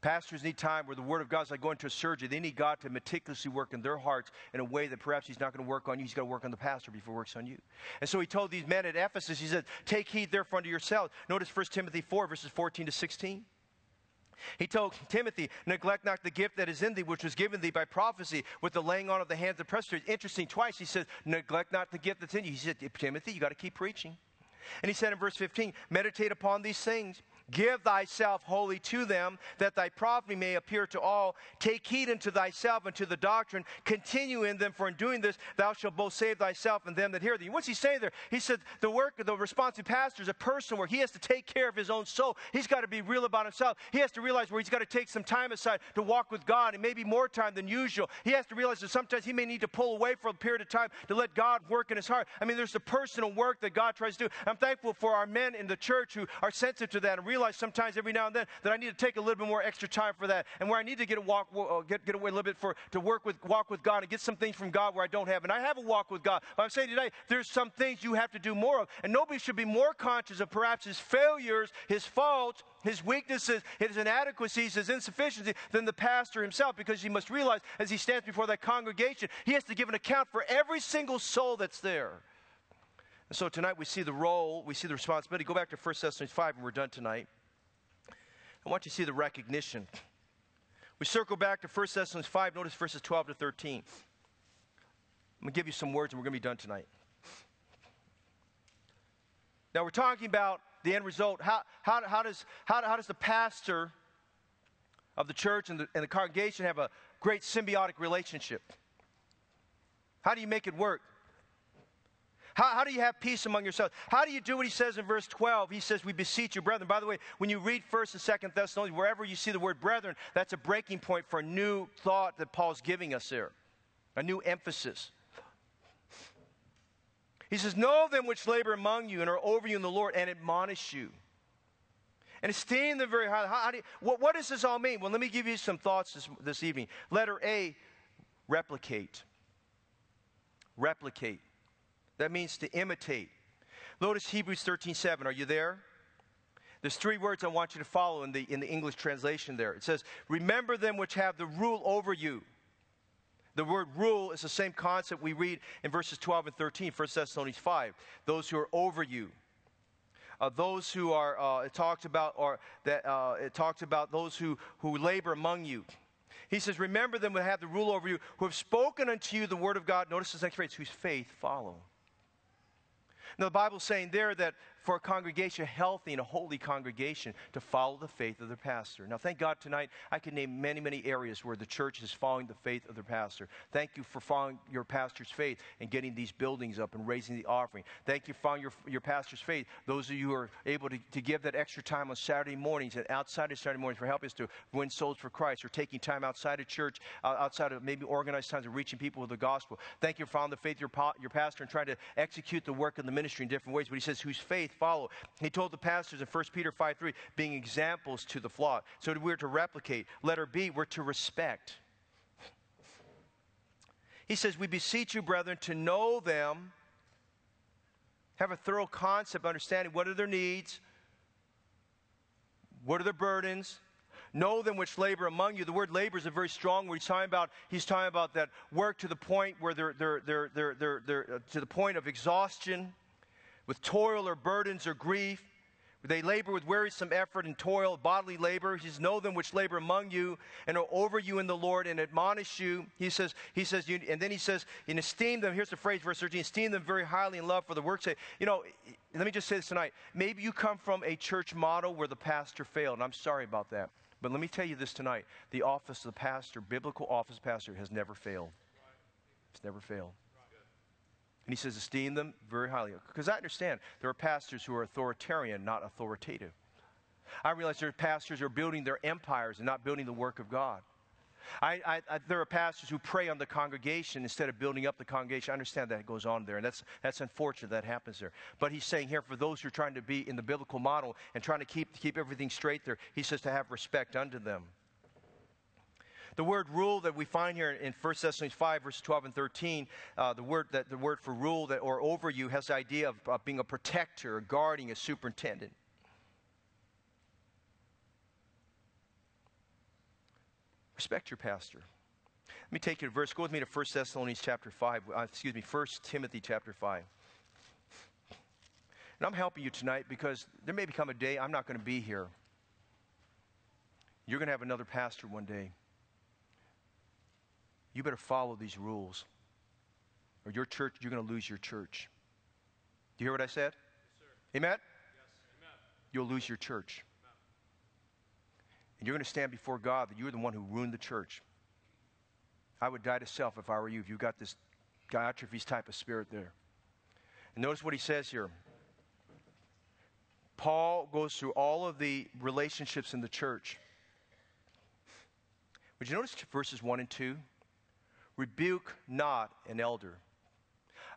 Pastors need time where the Word of God is like going to a surgery. They need God to meticulously work in their hearts in a way that perhaps He's not going to work on you. He's got to work on the pastor before He works on you. And so He told these men at Ephesus, He said, Take heed therefore unto yourselves. Notice 1 Timothy 4, verses 14 to 16. He told Timothy, neglect not the gift that is in thee, which was given thee by prophecy with the laying on of the hands of presbyteries. Interesting, twice he says, neglect not the gift that's in you. He said, Timothy, you got to keep preaching. And he said in verse 15, meditate upon these things Give thyself wholly to them, that thy prophecy may appear to all. Take heed unto thyself and to the doctrine. Continue in them, for in doing this thou shalt both save thyself and them that hear thee. What's he saying there? He said the work of the responsive pastor is a person where He has to take care of his own soul. He's got to be real about himself. He has to realize where he's got to take some time aside to walk with God, and maybe more time than usual. He has to realize that sometimes he may need to pull away for a period of time to let God work in his heart. I mean, there's the personal work that God tries to do. I'm thankful for our men in the church who are sensitive to that and realize sometimes every now and then that I need to take a little bit more extra time for that, and where I need to get a walk, uh, get, get away a little bit for to work with walk with God and get some things from God where I don't have. And I have a walk with God. But I'm saying today, there's some things you have to do more of, and nobody should be more conscious of perhaps his failures, his faults, his weaknesses, his inadequacies, his insufficiency than the pastor himself, because he must realize as he stands before that congregation, he has to give an account for every single soul that's there. So tonight we see the role, we see the responsibility. Go back to 1 Thessalonians 5, and we're done tonight. I want you to see the recognition. We circle back to 1 Thessalonians 5, notice verses 12 to 13. I'm going to give you some words, and we're going to be done tonight. Now, we're talking about the end result. How, how, how, does, how, how does the pastor of the church and the, and the congregation have a great symbiotic relationship? How do you make it work? How, how, do you have peace among yourselves? How do you do what he says in verse 12? He says, We beseech you, brethren. By the way, when you read 1st and 2nd Thessalonians, wherever you see the word brethren, that's a breaking point for a new thought that Paul's giving us there, a new emphasis. He says, Know them which labor among you and are over you in the Lord and admonish you. And esteem them very highly. How, how you, what, what does this all mean? Well, let me give you some thoughts this, this evening. Letter A, replicate. Replicate. That means to imitate. Notice Hebrews 13 7. Are you there? There's three words I want you to follow in the, in the English translation there. It says, Remember them which have the rule over you. The word rule is the same concept we read in verses 12 and 13, 1 Thessalonians 5. Those who are over you. Uh, those who are, uh, it talks about, or that, uh, it talks about those who, who labor among you. He says, Remember them who have the rule over you, who have spoken unto you the word of God. Notice this next phrase, whose faith follow. Now, the Bible's saying there that for a congregation, a healthy and a holy congregation, to follow the faith of their pastor. Now, thank God tonight I can name many, many areas where the church is following the faith of their pastor. Thank you for following your pastor's faith and getting these buildings up and raising the offering. Thank you for following your, your pastor's faith. Those of you who are able to, to give that extra time on Saturday mornings and outside of Saturday mornings for helping us to win souls for Christ or taking time outside of church, outside of maybe organized times of reaching people with the gospel. Thank you for following the faith of your, your pastor and trying to execute the work of the ministry in different ways. But he says, whose faith follow. He told the pastors in 1 Peter 5 3, being examples to the flock. So we're to replicate. Letter B, we're to respect. He says, We beseech you, brethren, to know them, have a thorough concept, understanding what are their needs, what are their burdens, know them which labor among you. The word labor is a very strong word. He's talking about, he's talking about that work to the point where they're, they're, they're, they're, they're, they're uh, to the point of exhaustion with toil or burdens or grief. They labor with wearisome effort and toil, bodily labor. He says, Know them which labor among you and are over you in the Lord and admonish you. He says, he says, and then he says, and esteem them. Here's the phrase, verse 13, esteem them very highly in love for the work's sake. You know, let me just say this tonight. Maybe you come from a church model where the pastor failed, and I'm sorry about that. But let me tell you this tonight. The office of the pastor, biblical office pastor, has never failed. It's never failed. And he says, esteem them very highly. Because I understand there are pastors who are authoritarian, not authoritative. I realize there are pastors who are building their empires and not building the work of God. I, I, I, there are pastors who prey on the congregation instead of building up the congregation. I understand that goes on there, and that's, that's unfortunate that happens there. But he's saying here, for those who are trying to be in the biblical model and trying to keep, keep everything straight there, he says to have respect unto them. The word rule that we find here in 1 Thessalonians 5, verses 12 and 13, uh, the, word that, the word for rule that, or over you has the idea of, of being a protector, a guarding, a superintendent. Respect your pastor. Let me take you to verse. Go with me to 1 Thessalonians chapter 5. Uh, excuse me, 1 Timothy chapter 5. And I'm helping you tonight because there may become a day I'm not going to be here. You're going to have another pastor one day you better follow these rules, or your church, you're going to lose your church. Do you hear what I said? Yes, Amen? Yes. Amen? You'll lose your church. Amen. And you're going to stand before God that you're the one who ruined the church. I would die to self if I were you, if you got this Diotrephes type of spirit there. And notice what he says here. Paul goes through all of the relationships in the church. Would you notice verses 1 and 2? Rebuke not an elder.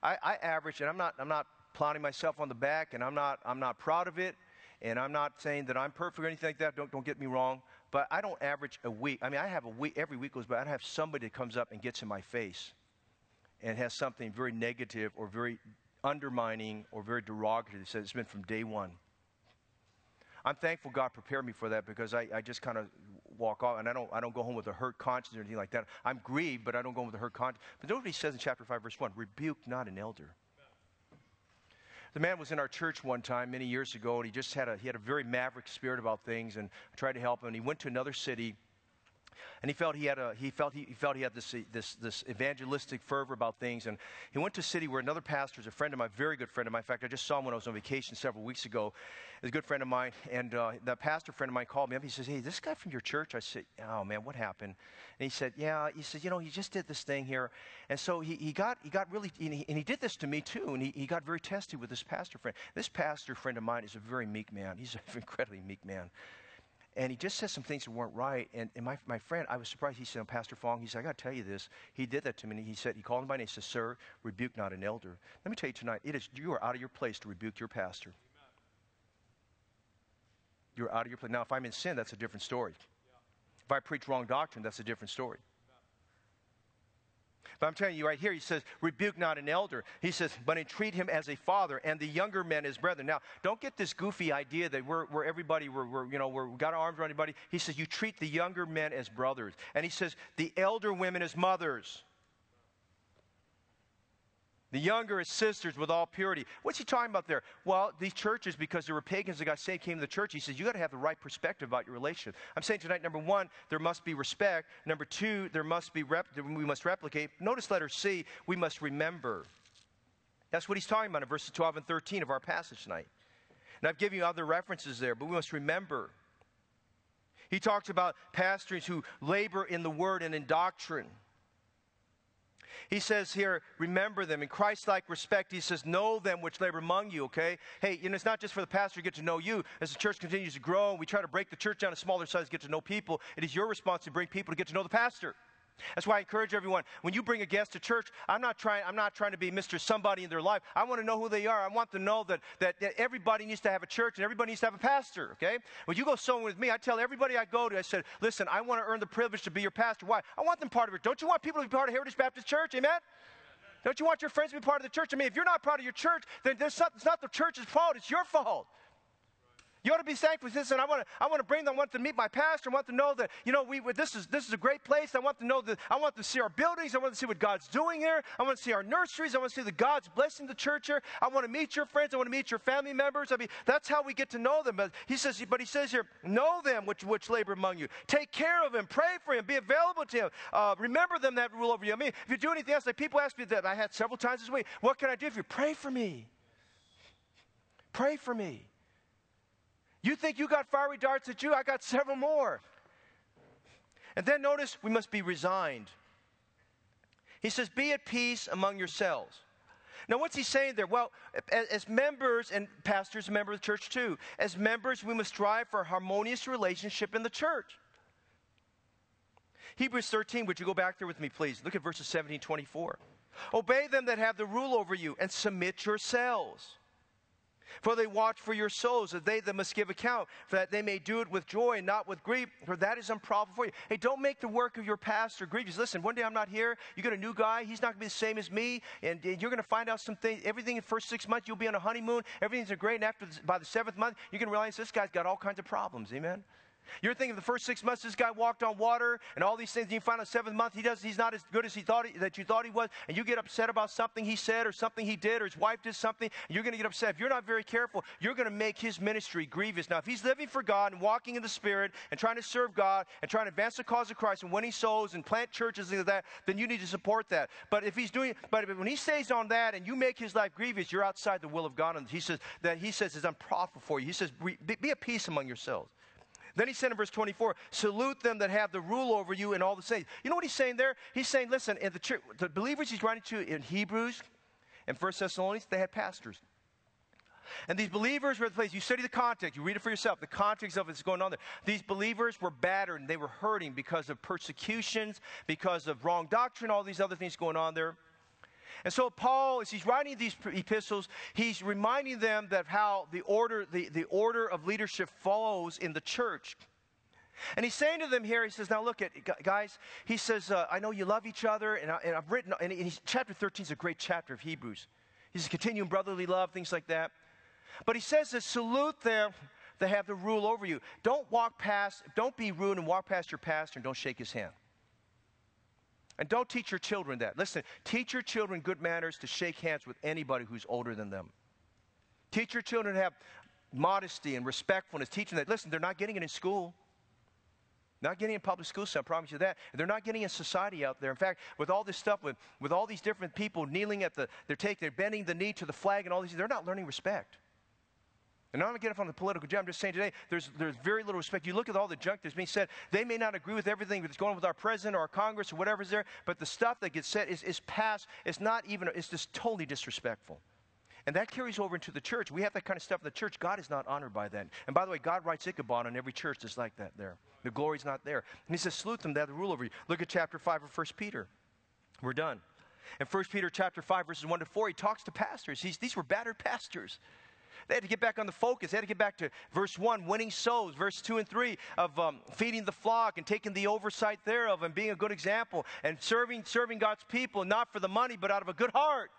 I, I average, and I'm not, I'm not plotting myself on the back, and I'm not, I'm not proud of it, and I'm not saying that I'm perfect or anything like that. Don't, don't get me wrong. But I don't average a week. I mean, I have a week, every week goes by, I have somebody that comes up and gets in my face and has something very negative or very undermining or very derogatory that says it's been from day one. I'm thankful God prepared me for that because I, I just kind of walk off, and I don't, I don't go home with a hurt conscience or anything like that. I'm grieved, but I don't go home with a hurt conscience. But notice what he says in chapter 5, verse 1 rebuke not an elder. The man was in our church one time many years ago, and he just had a, he had a very maverick spirit about things, and I tried to help him. And he went to another city, and he felt he had a he felt he, he, felt he had this this this evangelistic fervor about things. And he went to a city where another pastor is a friend of mine very good friend of mine. In fact i just saw him when i was on vacation several weeks ago. He's a good friend of mine. And uh, that pastor friend of mine called me up. He says hey this guy from your church? I said oh man what happened? And he said yeah he said you know he just did this thing here. And so he, he got he got really and he, and he did this to me too. And he, he got very testy with this pastor friend. This pastor friend of mine is a very meek man. He's an incredibly meek man and he just said some things that weren't right. And, and my, my friend, I was surprised. He said, oh, Pastor Fong, he said, I got to tell you this. He did that to me. And he said, he called him by name. He said, Sir, rebuke not an elder. Let me tell you tonight, it is, you are out of your place to rebuke your pastor. You're out of your place. Now, if I'm in sin, that's a different story. If I preach wrong doctrine, that's a different story. But I'm telling you right here, he says, rebuke not an elder. He says, but entreat him as a father and the younger men as brethren. Now, don't get this goofy idea that we're, we're everybody, we're, we're, you know, we're, we got our arms around anybody. He says, you treat the younger men as brothers. And he says, the elder women as mothers. The younger is sisters with all purity. What's he talking about there? Well, these churches, because there were pagans that got saved, came to the church. He says, you got to have the right perspective about your relationship. I'm saying tonight, number one, there must be respect. Number two, there must be rep- we must replicate. Notice letter C, we must remember. That's what he's talking about in verses 12 and 13 of our passage tonight. And I've given you other references there, but we must remember. He talks about pastors who labor in the word and in doctrine. He says here, remember them. In Christ like respect, he says, know them which labor among you, okay? Hey, you know, it's not just for the pastor to get to know you. As the church continues to grow and we try to break the church down to smaller size get to know people, it is your responsibility to bring people to get to know the pastor. That's why I encourage everyone when you bring a guest to church, I'm not trying, I'm not trying to be Mr. Somebody in their life. I want to know who they are. I want to know that, that, that everybody needs to have a church and everybody needs to have a pastor, okay? When you go sowing with me, I tell everybody I go to, I said, listen, I want to earn the privilege to be your pastor. Why? I want them part of it. Don't you want people to be part of Heritage Baptist Church? Amen? Don't you want your friends to be part of the church? I mean, if you're not part of your church, then not, it's not the church's fault, it's your fault. You ought to be thankful. Listen, I want to, I want to bring them. I want to meet my pastor. I want to know that, you know, we, this, is, this is a great place. I want to know that, I want to see our buildings. I want to see what God's doing here. I want to see our nurseries. I want to see that God's blessing the church here. I want to meet your friends. I want to meet your family members. I mean, that's how we get to know them. But he says, but he says here, know them which, which labor among you. Take care of him. Pray for him. Be available to him. Uh, remember them that rule over you. I mean, if you do anything else, like people ask me that I had several times this week, what can I do for you? Pray for me. Pray for me. You think you got fiery darts at you? I got several more. And then notice we must be resigned. He says, Be at peace among yourselves. Now, what's he saying there? Well, as members, and pastors, member of the church too, as members, we must strive for a harmonious relationship in the church. Hebrews 13, would you go back there with me, please? Look at verses 17 24. Obey them that have the rule over you and submit yourselves for they watch for your souls, that they that must give account, for that they may do it with joy and not with grief, for that is unprofitable for you. Hey, don't make the work of your pastor grievous. Listen, one day I'm not here, you get a new guy, he's not going to be the same as me, and, and you're going to find out some things. Everything in the first six months, you'll be on a honeymoon, everything's great, and after by the seventh month, you're going to realize this guy's got all kinds of problems. Amen? You're thinking the first six months this guy walked on water and all these things, and you find out seventh month he does he's not as good as he thought he, that you thought he was, and you get upset about something he said or something he did or his wife did something, and you're going to get upset. If you're not very careful, you're going to make his ministry grievous. Now, if he's living for God and walking in the Spirit and trying to serve God and trying to advance the cause of Christ and winning souls and plant churches and like that, then you need to support that. But if he's doing, but when he stays on that and you make his life grievous, you're outside the will of God, and he says that he says is unprofitable for you. He says, be, be at peace among yourselves. Then he said in verse 24, salute them that have the rule over you and all the saints. You know what he's saying there? He's saying, listen, in the, church, the believers he's writing to in Hebrews and First Thessalonians, they had pastors. And these believers were the place, you study the context, you read it for yourself, the context of what's going on there. These believers were battered and they were hurting because of persecutions, because of wrong doctrine, all these other things going on there. And so Paul, as he's writing these epistles, he's reminding them that how the order, the, the order of leadership follows in the church. And he's saying to them here, he says, now look at, guys, he says, uh, I know you love each other, and, I, have written, and chapter 13 is a great chapter of Hebrews. He He's continuing brotherly love, things like that. But he says this, salute them that have the rule over you. Don't walk past, don't be rude and walk past your pastor and don't shake his hand. And don't teach your children that. Listen, teach your children good manners to shake hands with anybody who's older than them. Teach your children to have modesty and respectfulness. Teach them that, listen, they're not getting it in school. Not getting in public school, so I promise you that. And they're not getting in society out there. In fact, with all this stuff, with, with all these different people kneeling at the, they're taking, they're bending the knee to the flag and all these, they're not learning respect. And I'm not getting from the political jam. I'm just saying today, there's, there's very little respect. You look at all the junk that's being said. They may not agree with everything that's going on with our president or our Congress or whatever's there, but the stuff that gets said is, is past. It's not even, it's just totally disrespectful. And that carries over into the church. We have that kind of stuff in the church. God is not honored by that. And by the way, God writes Ichabod on every church that's like that there. The glory's not there. And he says, salute them that have the rule over you. Look at chapter 5 of 1 Peter. We're done. In 1 Peter chapter 5, verses 1 to 4, he talks to pastors. He's, these were battered pastors. They had to get back on the focus. They had to get back to verse 1, winning souls, verse 2 and 3 of um, feeding the flock and taking the oversight thereof and being a good example and serving, serving God's people, not for the money, but out of a good heart.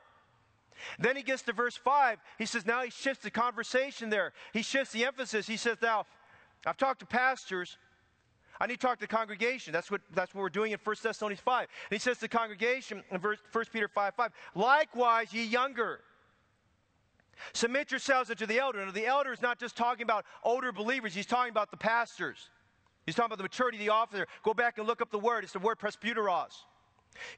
Then he gets to verse 5. He says, now he shifts the conversation there. He shifts the emphasis. He says, now, I've talked to pastors. I need to talk to the congregation. That's what, that's what we're doing in 1 Thessalonians 5. And he says to the congregation in verse, 1 Peter 5 5, likewise, ye younger. Submit yourselves unto the elder. And the elder is not just talking about older believers, he's talking about the pastors. He's talking about the maturity of the officer. Go back and look up the word. It's the word presbyteros.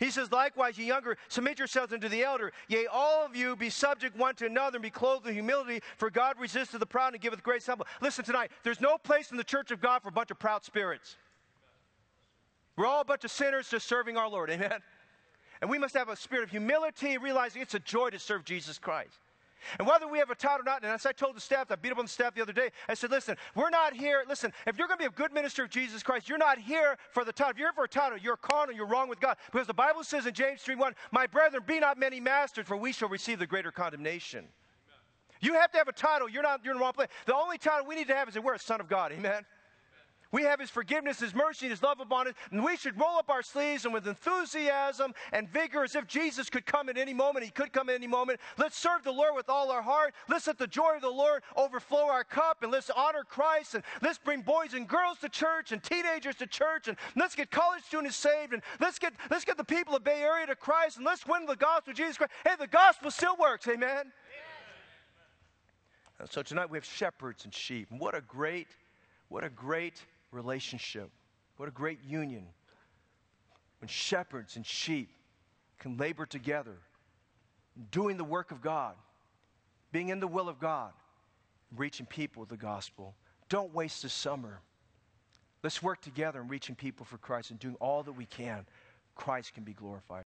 He says, Likewise, ye younger, submit yourselves unto the elder. Yea, all of you be subject one to another and be clothed in humility, for God resisteth the proud and giveth grace to humble. Listen tonight, there's no place in the church of God for a bunch of proud spirits. We're all a bunch of sinners just serving our Lord. Amen? And we must have a spirit of humility, realizing it's a joy to serve Jesus Christ. And whether we have a title or not, and as I told the staff, I beat up on the staff the other day, I said, listen, we're not here. Listen, if you're going to be a good minister of Jesus Christ, you're not here for the title. If you're here for a title, you're carnal, you're wrong with God. Because the Bible says in James 3 1, My brethren, be not many masters, for we shall receive the greater condemnation. Amen. You have to have a title. You're not you're in the wrong place. The only title we need to have is that we're a son of God. Amen. We have His forgiveness, His mercy, His love upon us, and we should roll up our sleeves and with enthusiasm and vigor as if Jesus could come at any moment. He could come at any moment. Let's serve the Lord with all our heart. Let's let the joy of the Lord overflow our cup, and let's honor Christ, and let's bring boys and girls to church and teenagers to church, and let's get college students saved, and let's get, let's get the people of Bay Area to Christ, and let's win the gospel of Jesus Christ. Hey, the gospel still works, amen? And so tonight we have shepherds and sheep. And What a great, what a great relationship. What a great union when shepherds and sheep can labor together, doing the work of God, being in the will of God, reaching people with the gospel. Don't waste the summer. Let's work together in reaching people for Christ and doing all that we can. Christ can be glorified.